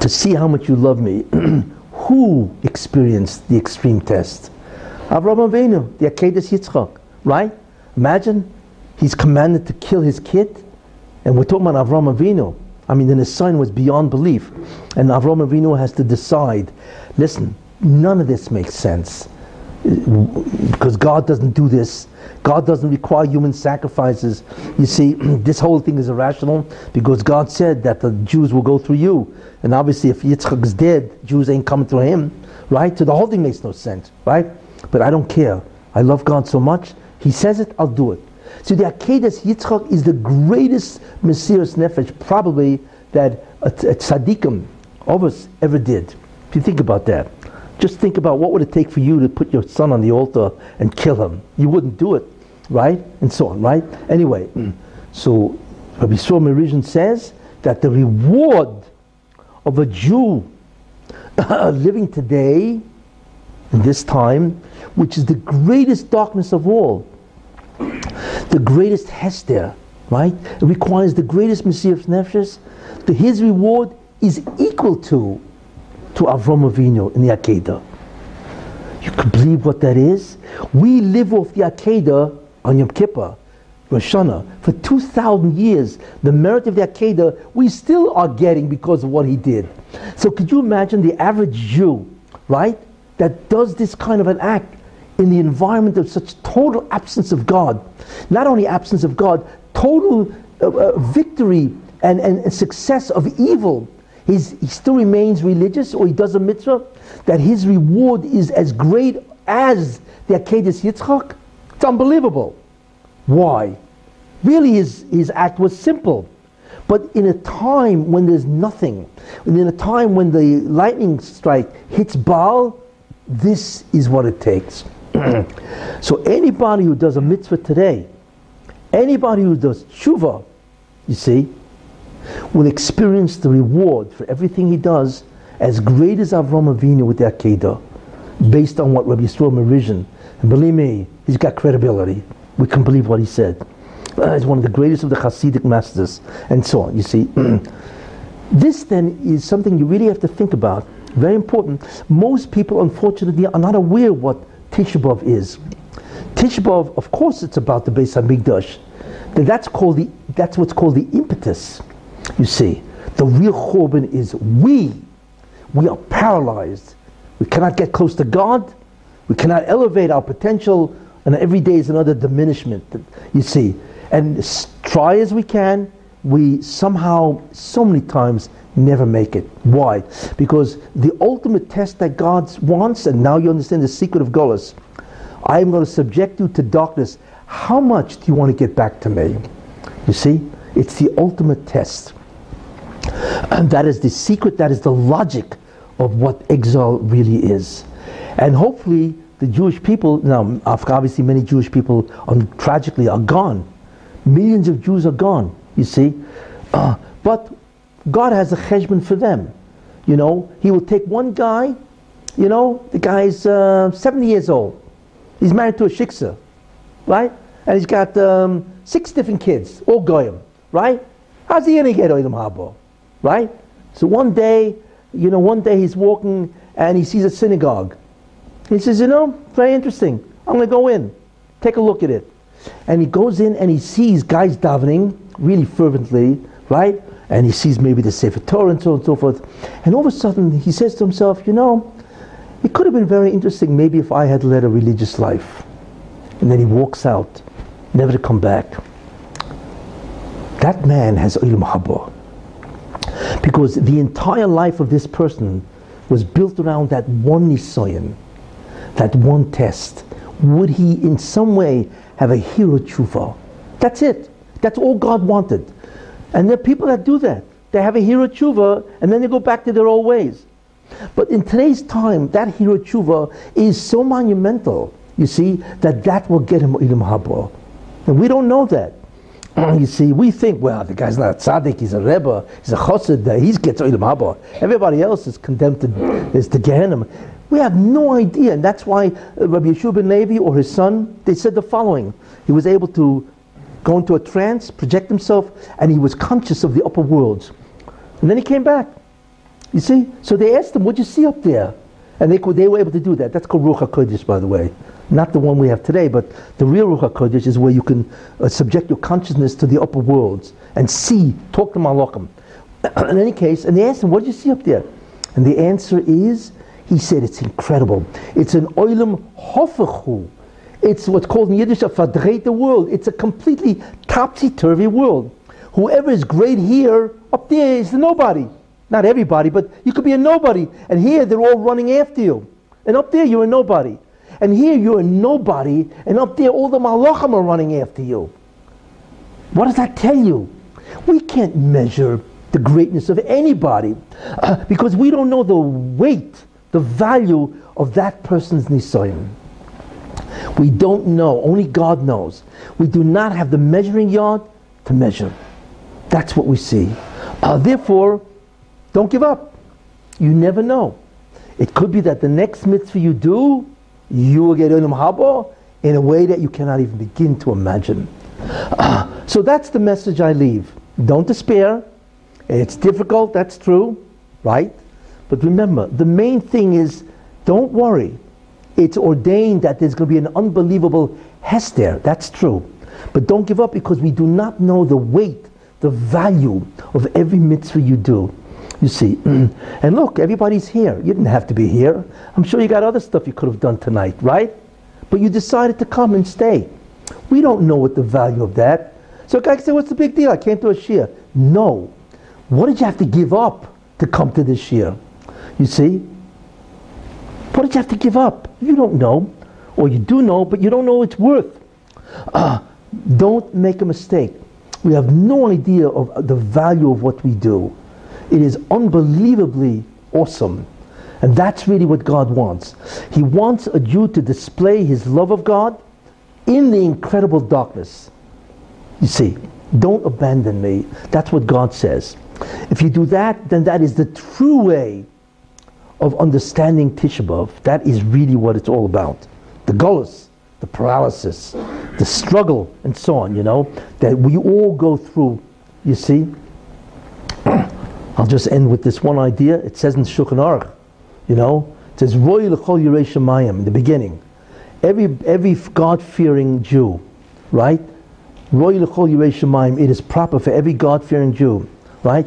to see how much you love me. who experienced the extreme test? Avraham Avinu, the Akedah Yitzchak, right? Imagine he's commanded to kill his kid, and we're talking about Avraham Avinu. I mean, then his son was beyond belief. And Avraham Avinu has to decide, listen, none of this makes sense. Because God doesn't do this. God doesn't require human sacrifices. You see, this whole thing is irrational because God said that the Jews will go through you. And obviously, if Yitzchak is dead, Jews ain't coming through him, right? So the whole thing makes no sense, right? But I don't care. I love God so much. He says it, I'll do it. So the Akedas Yitzchak is the greatest Mesiras Nefesh probably that a, a tzaddikim of us ever did. If you think about that. Just think about what would it take for you to put your son on the altar and kill him. You wouldn't do it, right? And so on, right? Anyway, mm. so Rabbi Yisrael MiRizhin says that the reward of a Jew living today, in this time, which is the greatest darkness of all, the greatest Hester, right? It requires the greatest Mesiras Nefesh. The, his reward is equal to to Avram Avinu in the Akedah. You can believe what that is? We live off the Akedah on Yom Kippur, Rosh Hashanah, for 2,000 years. The merit of the Akedah we still are getting because of what he did. So could you imagine the average Jew, right, that does this kind of an act in the environment of such total absence of God? Not only absence of God, total uh, uh, victory and, and success of evil He's, he still remains religious or he does a mitzvah, that his reward is as great as the Akedas Yitzchak? It's unbelievable. Why? Really, his, his act was simple. But in a time when there's nothing, and in a time when the lightning strike hits Baal, this is what it takes. so anybody who does a mitzvah today, anybody who does tshuva, you see, will experience the reward for everything he does as great as Avram Avinu with the Akedah, based on what Rabbi Yisrael MiRizhin, and believe me, he's got credibility. We can believe what he said. Uh, he's one of the greatest of the Hasidic masters, and so on, you see. this then is something you really have to think about. Very important. Most people, unfortunately, are not aware what Tisha B'Av is. Tisha B'Av, of course, it's about the Beis Hamikdash. That's called the. That's what's called the impetus. You see, the real Churban is we. We are paralyzed. We cannot get close to God. We cannot elevate our potential, and every day is another diminishment. You see, and try as we can, we somehow, so many times, never make it. Why? Because the ultimate test that God wants, and now you understand the secret of Golas, I am going to subject you to darkness. How much do you want to get back to me? You see? It's the ultimate test. And that is the secret, that is the logic of what exile really is. And hopefully, the Jewish people, now obviously many Jewish people are, tragically are gone. Millions of Jews are gone, you see. Uh, but God has a cheshbon for them. You know, He will take one guy, you know, the guy's uh, 70 years old. He's married to a shiksa, right? And he's got um, six different kids, all goyim right? How's he to get Olam Haba? Right? So one day, you know, one day he's walking and he sees a synagogue. He says, you know, very interesting. I'm to go in, take a look at it. And he goes in and he sees guys davening really fervently, right? And he sees maybe the Sefer Torah and so on and so forth. And all of a sudden he says to himself, you know, it could have been very interesting maybe if I had led a religious life. And then he walks out, never to come back that man has oilam haba. Because the entire life of this person was built around that one nisayan, that one test. Would he in some way have a hirhur tshuva? That's it. That's all God wanted. And there are people that do that. They have a hirhur tshuva and then they go back to their old ways. But in today's time, that hirhur tshuva is so monumental, you see, that that will get him oilam haba. And we don't know that. you see, we think, well, the guy's not a tzaddik, he's a rebbe, he's a chassid, he gets oilam haba. Everybody else is condemned to, is to Gehenna. We have no idea, and that's why Rabbi Yehoshua ben Levi or his son, they said the following. He was able to go into a trance, project himself, and he was conscious of the upper worlds. And then he came back. You see? So they asked him, what'd you see up there? And they, could, they were able to do that. That's called Ruach HaKodesh, by the way. Not the one we have today, but the real Ruach HaKodesh is where you can uh, subject your consciousness to the upper worlds and see, talk to Malachim. In any case, and they asked him, what did you see up there? And the answer is, he said, it's incredible. It's an oilam hofechu. It's what's called in Yiddish a fadrete world. It's a completely topsy-turvy world. Whoever is great here, up there is nobody. Not everybody, but you could be a nobody. And here they're all running after you. And up there you're a nobody. And here you're a nobody, and up there all the malachim are running after you. What does that tell you? We can't measure the greatness of anybody uh, because we don't know the weight, the value of that person's nisayon. We don't know. Only God knows. We do not have the measuring yard to measure. That's what we see. Uh, therefore, don't give up. You never know. It could be that the next mitzvah you do, you will get olam haba in a way that you cannot even begin to imagine. Uh, so that's the message I leave. Don't despair. It's difficult, that's true, right? But remember, the main thing is don't worry. It's ordained that there's going to be an unbelievable Hester, that's true. But don't give up because we do not know the weight, the value of every mitzvah you do. You see, and look, everybody's here. You didn't have to be here. I'm sure you got other stuff you could have done tonight, right? But you decided to come and stay. We don't know what the value of that. So guy say, what's the big deal? I came to a shiur. No. What did you have to give up to come to this shiur? You see? What did you have to give up? You don't know. Or you do know, but you don't know its worth. Uh, don't make a mistake. We have no idea of the value of what we do. It is unbelievably awesome. And that's really what God wants. He wants a Jew to display his love of God in the incredible darkness. You see, don't abandon me. That's what God says. If you do that, then that is the true way of understanding Tisha B'Av. That is really what it's all about. The gullus, the paralysis, the struggle, and so on, you know, that we all go through, you see. I'll just end with this one idea. It says in Shulchan Aruch, you know, it says Roy l'chol Yerei in the beginning. Every every God-fearing Jew, right? Roy l'chol Yerei It is proper for every God-fearing Jew, right?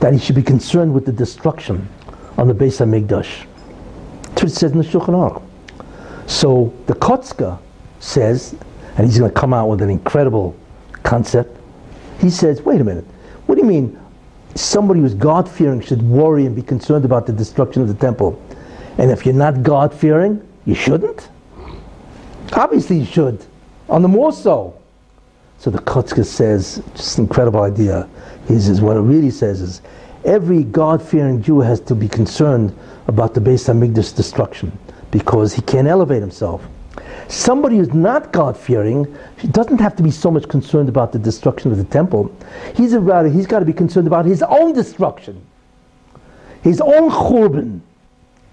That he should be concerned with the destruction on the Beis Hamikdash. That's what it says in the Shulchan Aruch. So the Kotzker says, and he's going to come out with an incredible concept he says, wait a minute, what do you mean somebody who's God fearing should worry and be concerned about the destruction of the temple? And if you're not God fearing, you shouldn't? Obviously, you should. On the more so. So the Kotzker says, just an incredible idea. He says, what it really says is, every God fearing Jew has to be concerned about the Beis Hamikdash destruction because he can't elevate himself. Somebody who's not God fearing doesn't have to be so much concerned about the destruction of the temple. He's rather he's got to be concerned about his own destruction, his own churban.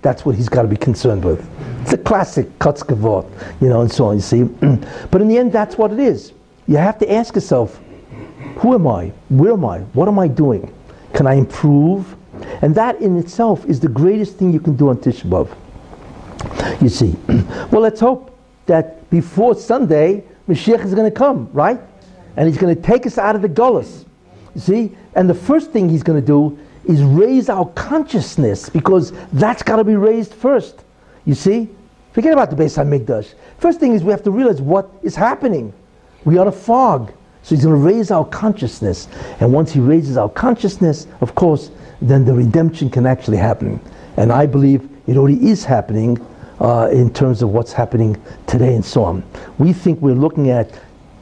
That's what he's got to be concerned with. It's a classic Kotzker vort, you know, and so on. You see, but in the end, that's what it is. You have to ask yourself, who am I? Where am I? What am I doing? Can I improve? And that in itself is the greatest thing you can do on Tisha B'av. You see, well, let's hope that before Sunday, Mashiach is going to come, right? And he's going to take us out of the gullus. You see? And the first thing he's going to do is raise our consciousness because that's got to be raised first. You see? Forget about the Beis HaMikdash. First thing is we have to realize what is happening. We are a fog. So he's going to raise our consciousness. And once he raises our consciousness, of course, then the redemption can actually happen. And I believe it already is happening uh, in terms of what's happening today and so on. We think we're looking at,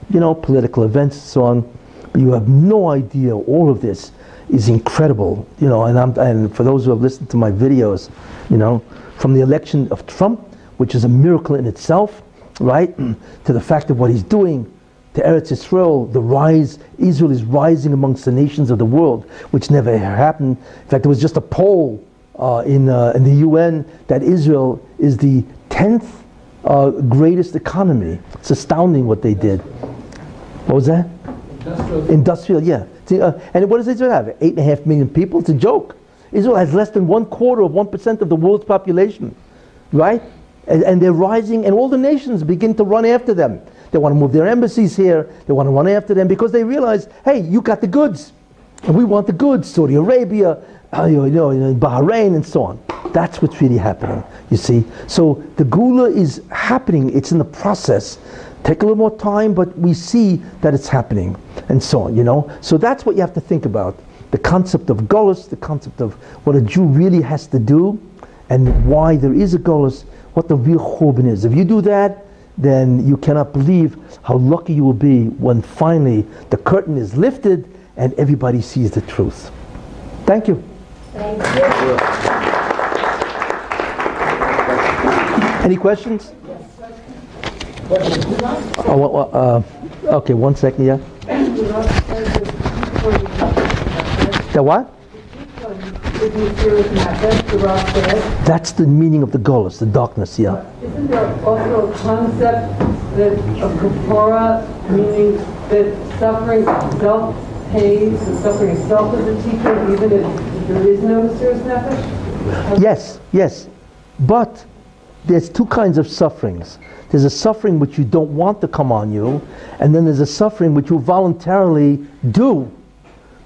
you know, political events and so on. But you have no idea. All of this is incredible, you know. And, I'm, and for those who have listened to my videos, you know, from the election of Trump, which is a miracle in itself, right, to the fact of what he's doing to Eretz Israel, the rise, Israel is rising amongst the nations of the world, which never happened. In fact, there was just a poll uh, in, uh, in the UN that Israel is the 10th uh, greatest economy. It's astounding what they did. What was that? Industrial. Industrial, yeah. See, uh, and what does Israel have? Eight and a half million people? It's a joke. Israel has less than one quarter of 1% of the world's population, right? And, and they're rising, and all the nations begin to run after them. They want to move their embassies here, they want to run after them because they realize, hey, you got the goods, and we want the goods. Saudi Arabia, uh, you know, Bahrain, and so on. That's what's really happening, you see. So the Gula is happening, it's in the process. Take a little more time, but we see that it's happening, and so on, you know. So that's what you have to think about the concept of Golos, the concept of what a Jew really has to do, and why there is a Golos, what the real Churban is. If you do that, then you cannot believe how lucky you will be when finally the curtain is lifted and everybody sees the truth. Thank you. Thank you. Any questions? Oh, uh, okay, one second, yeah. The what? That's the meaning of the Golos, the darkness, yeah. Isn't there also a concept that of kapara, meaning that suffering itself pays, the suffering itself is a teacher, even if there is no mesiras nefesh? Yes, yes. But there's two kinds of sufferings. There's a suffering which you don't want to come on you, and then there's a suffering which you voluntarily do.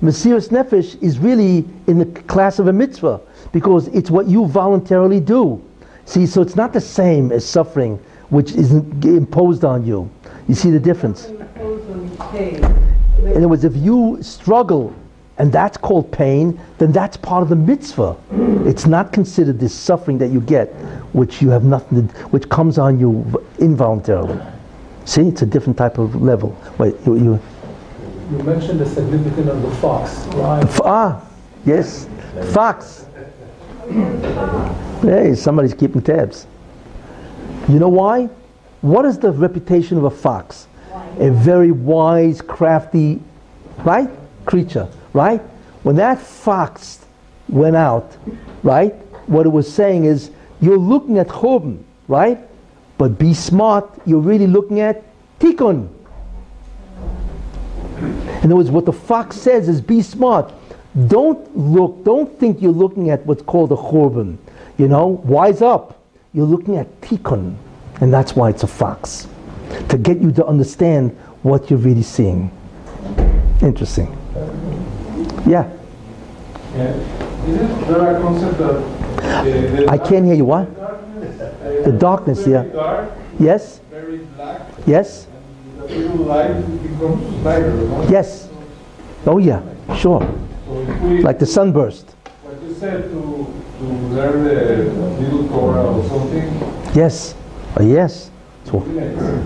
Mesiras Nefesh is really in the class of a mitzvah because it's what you voluntarily do. See, so it's not the same as suffering which is imposed on you. You see the difference? In other words, if you struggle and that's called pain, then that's part of the mitzvah. It's not considered this suffering that you get, which you have nothing to, which comes on you involuntarily. See, it's a different type of level. Wait, you, you You mentioned the significance of the fox, right? Ah, yes, fox. Hey, somebody's keeping tabs. You know why? What is the reputation of a fox? A very wise, crafty, right, creature, right? When that fox went out, right, what it was saying is, you're looking at Churban, right? But be smart, you're really looking at Tikkun. In other words, what the fox says is be smart. Don't look, don't think you're looking at what's called a churban. You know, wise up. You're looking at tikkun. And that's why it's a fox. To get you to understand what you're really seeing. Interesting. Yeah. Isn't there a concept uh, I can't hear you. What? The darkness, yeah. Yes? very black, Yes? And the light becomes lighter, no? Yes. Oh, yeah. Sure. So we, Like the sunburst. like you said, to, to learn the little Torah or something, Yes. Oh, yes. So,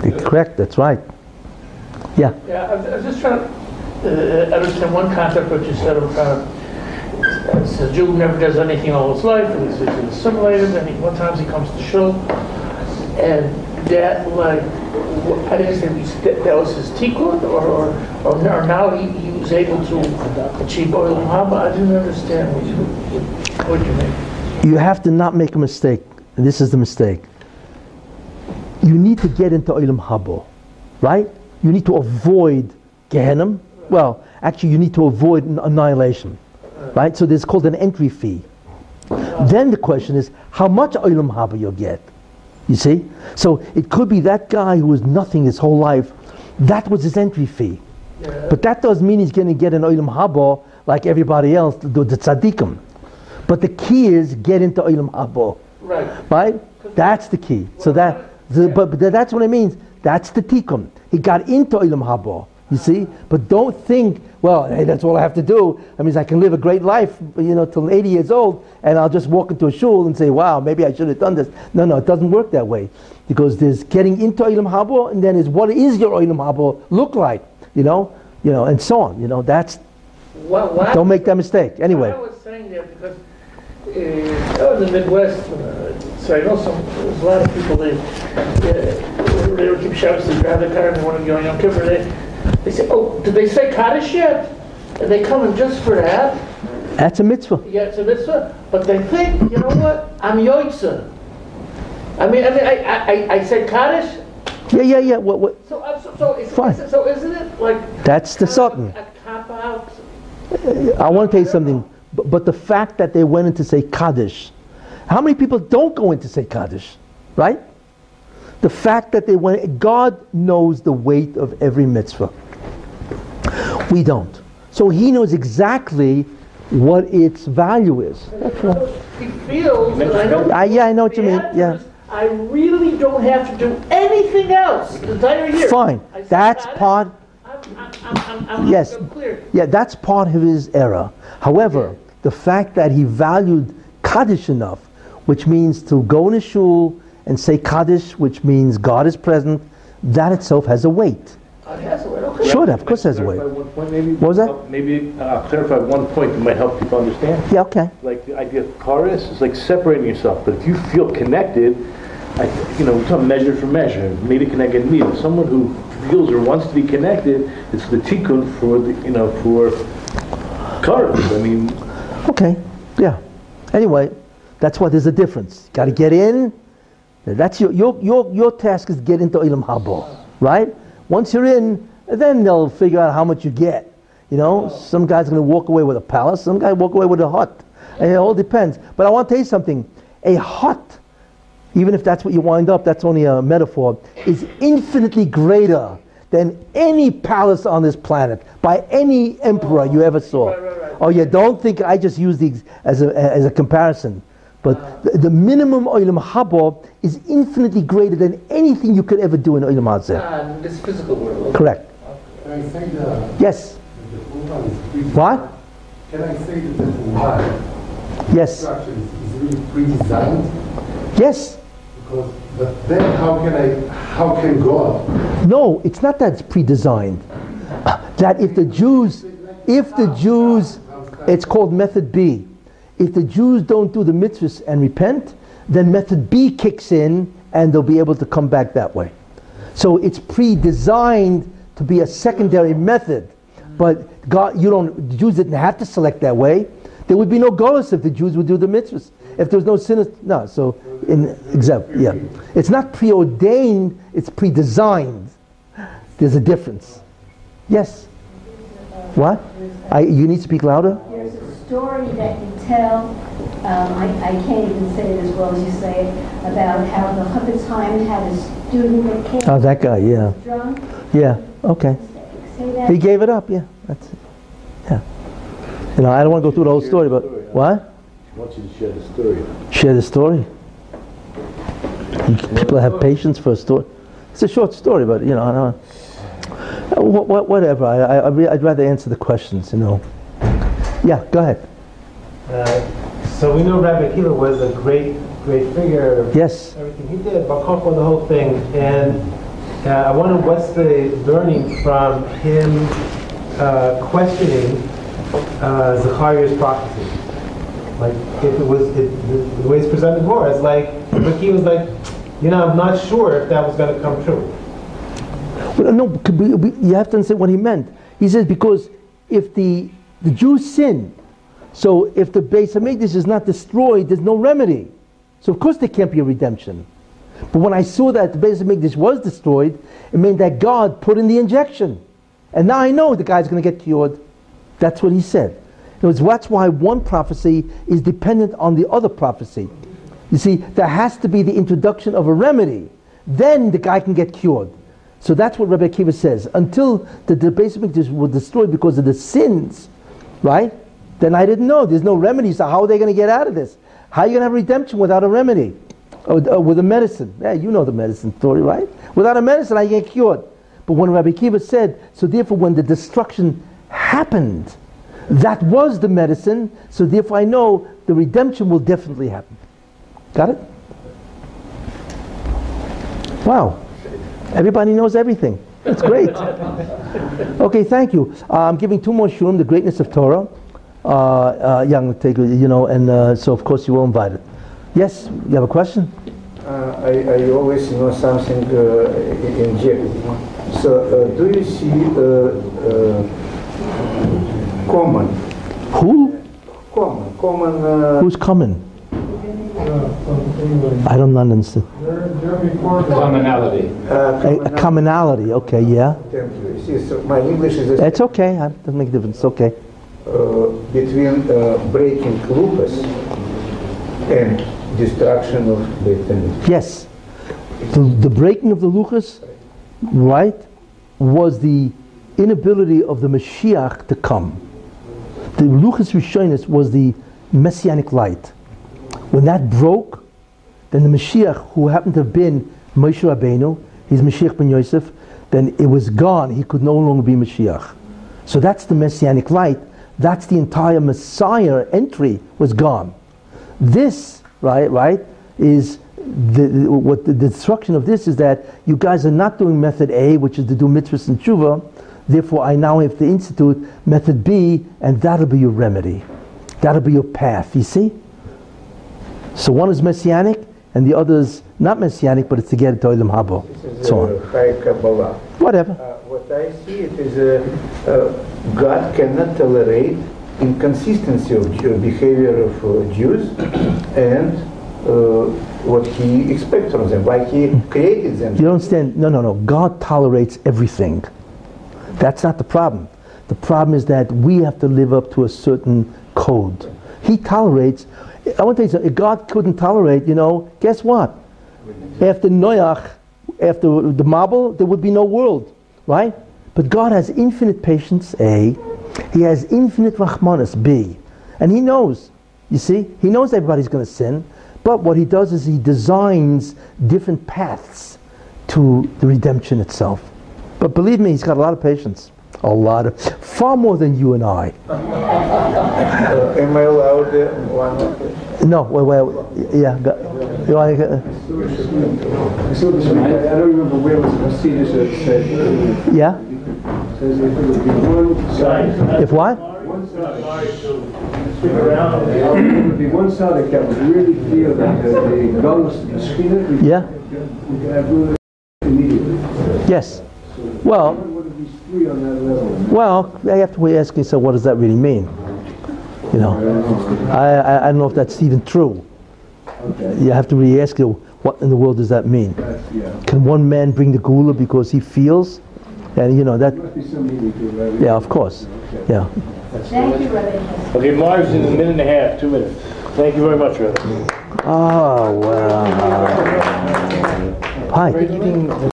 it's- correct. That's right. Yeah. Yeah, I was- I was just trying to uh, understand one concept what you said about, uh, it's a Jew never does anything all his life, and he's he's assimilated, and he, one time he comes to shul, and that, like, wh- I understand, that was his tikkun, or, or, or now he, he was able to achieve oilam haba? I didn't understand what you, what you. You have to not make a mistake. This is the mistake. You need to get into Olam Habo, right? You need to avoid Gehenna. Well, actually, you need to avoid an- annihilation, right? So there's called an entry fee. Then the question is, how much Olam Haba you'll get? You see? So it could be that guy who was nothing his whole life, that was his entry fee. But that doesn't mean he's going to get an Olam Haba like everybody else, the, the tzaddikim. But the key is get into Olam Haba, Right. right? That's the key. So that, the, but, but that's what it means. That's the tikkun. He got into Olam Haba. You see? But don't think, well, hey, that's all I have to do. That means I can live a great life, you know, till 80 years old, and I'll just walk into a shul and say, wow, maybe I should have done this. No, no, it doesn't work that way. Because there's getting into Olam Haba, and then is what is your Olam Haba look like? You know? You know, and so on. You know, that's, why- don't make that mistake. Anyway. I was saying that because uh, out in the Midwest, uh, so I know some, there's a lot of people, they, uh, they would keep Shabbos, they grab their car and they want to go on Yom Kippur, they, they say, oh, did they say Kaddish yet? And they come in just for that, That's a mitzvah. yeah, it's a mitzvah, but they think, you know what, I'm Yoitza. I mean, I mean, I, I, I- said Kaddish, Yeah, yeah, yeah. What, what, so, uh, so, so, is- Fine. is it- so isn't it like? that's the Satan. A cop out? I want to tell you something. but, but the fact that they went in to say Kaddish, how many people don't go in to say Kaddish, right? The fact that they went, God knows the weight of every mitzvah. We don't. So He knows exactly what its value is. He feels I don't. Ah, yeah, I know what you mean. Yeah. I really don't have to do anything else the entire year. Fine. That's part. I'm, I'm, I'm, I'm, Yes. Yeah, that's part of his error. However, the fact that he valued Kaddish enough, which means to go in a shul and say Kaddish, which means God is present, that itself has a weight. Oh, yes, well, okay. Sure, of course has a weight. point, maybe? What was that? Uh, Maybe uh, I'll clarify one point that might help people understand. Yeah, okay. Like the idea of chorus is like separating yourself, but if you feel connected, I, you know, it's a measure for measure, meter connected meter. Someone who feels or wants to be connected, it's the tikkun for the, you know, for chorus. I mean, Okay, yeah. Anyway, that's why there's a difference. Got to get in. That's your, your, your, your task is get into Ilam Habo, right? Once you're in, then they'll figure out how much you get. You know, some guy's going to walk away with a palace, some guy walk away with a hut. And it all depends. But I want to tell you something. A hut, even if that's what you wind up, that's only a metaphor, is infinitely greater than any palace on this planet by any emperor you ever saw. Oh yeah, don't think I just use these as a, as a comparison. But the, the minimum oilam habo is infinitely greater than anything you could ever do in oilam hazeh. Ah, this physical world. Correct. Can I say the, Yes. the churban is pre- What? Can I say that the churban Yes. structure is, is really pre-designed? Yes. Because, but then how can I, how can God? No, it's not that it's pre-designed. That if the Jews, if the Jews, it's called method B. If the Jews don't do the mitzvahs and repent, then method B kicks in and they'll be able to come back that way. So it's pre-designed to be a secondary method. But God, you don't, the Jews didn't have to select that way. There would be no golas if the Jews would do the mitzvahs. If there was no sin, no. So, in example, yeah, it's not preordained; it's pre-designed. There's a difference. Yes. What? I, you need to speak louder. There's a story that you tell, um, I, I can't even say it as well as you say it, about how the Chofetz Chaim had a student that came Oh, that guy. Yeah. drunk. Yeah. Okay. He gave it up. Yeah. That's it. Yeah. You know, I don't want to go through the whole story, but what? I want you to share the story. Share the story. You- People have patience for a story. It's a short story, but you know, I don't. Uh, wha- wha- whatever. I, I, I'd rather answer the questions. You know. Yeah. Go ahead. Uh, So we know Rabbi Akiva was a great, great figure. Yes. Everything he did, Bar Kokhba, the whole thing. And uh, I wonder what's the learning from him uh, questioning uh, Zachariah's prophecy. Like, if it was, it, the, the way it's presented more, it's like, Rabbi was like, you know, I'm not sure if that was going to come true. Well, no, could we- we- you have to understand what he meant. He says because if the the Jews sin, so if the Beis Hamikdash is not destroyed, there's no remedy. So of course there can't be a redemption. But when I saw that the Beis Hamikdash was destroyed, it meant that God put in the injection, and now I know the guy's going to get cured. That's what he said. In words, that's why one prophecy is dependent on the other prophecy. You see, there has to be the introduction of a remedy. Then the guy can get cured. So that's what Rabbi Akiva says. Until the, the Beis was destroyed because of the sins, right? Then I didn't know. There's no remedy. So how are they going to get out of this? How are you going to have redemption without a remedy? Oh, or, or oh, with a medicine? Yeah, you know the medicine story, right? Without a medicine, I get cured. But when Rabbi Akiva said, so therefore when the destruction happened, that was the medicine, so therefore I know the redemption will definitely happen. Got it? Wow. Everybody knows everything. That's great. okay, thank you. I'm giving two more shiurim, the greatness of Torah. Uh, uh, young, take you know, and uh, so of course you were invited. Yes, you have a question? Uh, I, I always know something uh, in Jacob. So, uh, do you see uh, uh, common, Who? common, common? Uh, Who's coming? I don't understand. Jeremy Corbyn. Commonality. uh, A, a commonality. Okay, yeah. See, so my English is. It's okay. It doesn't make a difference. Okay. Uh, between uh, breaking Luchos and destruction of Beit? Yes. The, the breaking of the Luchas, right, was the inability of the Mashiach to come. The Luchas Rishonis was the messianic light. When that broke, then the Mashiach, who happened to have been Moshe Rabbeinu, he's Mashiach ben Yosef, then it was gone. He could no longer be Mashiach. So that's the messianic light. That's the entire Messiah entry was gone. This, right, right, is the, what the, destruction of this is that you guys are not doing method A, which is to do mitzvahs and tshuva. Therefore, I now have to institute method B, and that'll be your remedy. That'll be your path. You see? So one is messianic, and the other is not messianic, but it's to get to Olam Haba. Is So on. Whatever. Uh, what I see it is uh, uh, God cannot tolerate inconsistency of behavior of uh, Jews and uh, what He expects from them, why He created them. You don't understand? No, no, no. God tolerates everything. That's not the problem. The problem is that we have to live up to a certain code. He tolerates. I want to tell you something. If God couldn't tolerate, you know, guess what? After Noach, after the mabul, there would be no world, right? But God has infinite patience, A. He has infinite rahmanas, B. And He knows, you see, He knows everybody's going to sin. But what He does is He designs different paths to the redemption itself. But believe me, He's got a lot of patience. A lot of, far more than you and I. Uh, am I allowed uh, one? No, well, well yeah. Go, you want to- I saw this, I don't remember where it was, I see this, it said, yeah? says if it would be one side. If what? One side. It would be one side that would really feel that the Yeah? Yes. Well, it well, I have to ask yourself, what does that really mean? You know, I, I, I don't know if that's even true. Okay, You have to really ask you, what in the world does that mean? yeah. Can one man bring the gula because he feels? And you know that, Must be some to it, yeah, of course, yeah. Thank you, Rabbi. Okay, Maariv's in a minute and a half, two minutes. Thank you very much, Rabbi. Oh wow! Hi.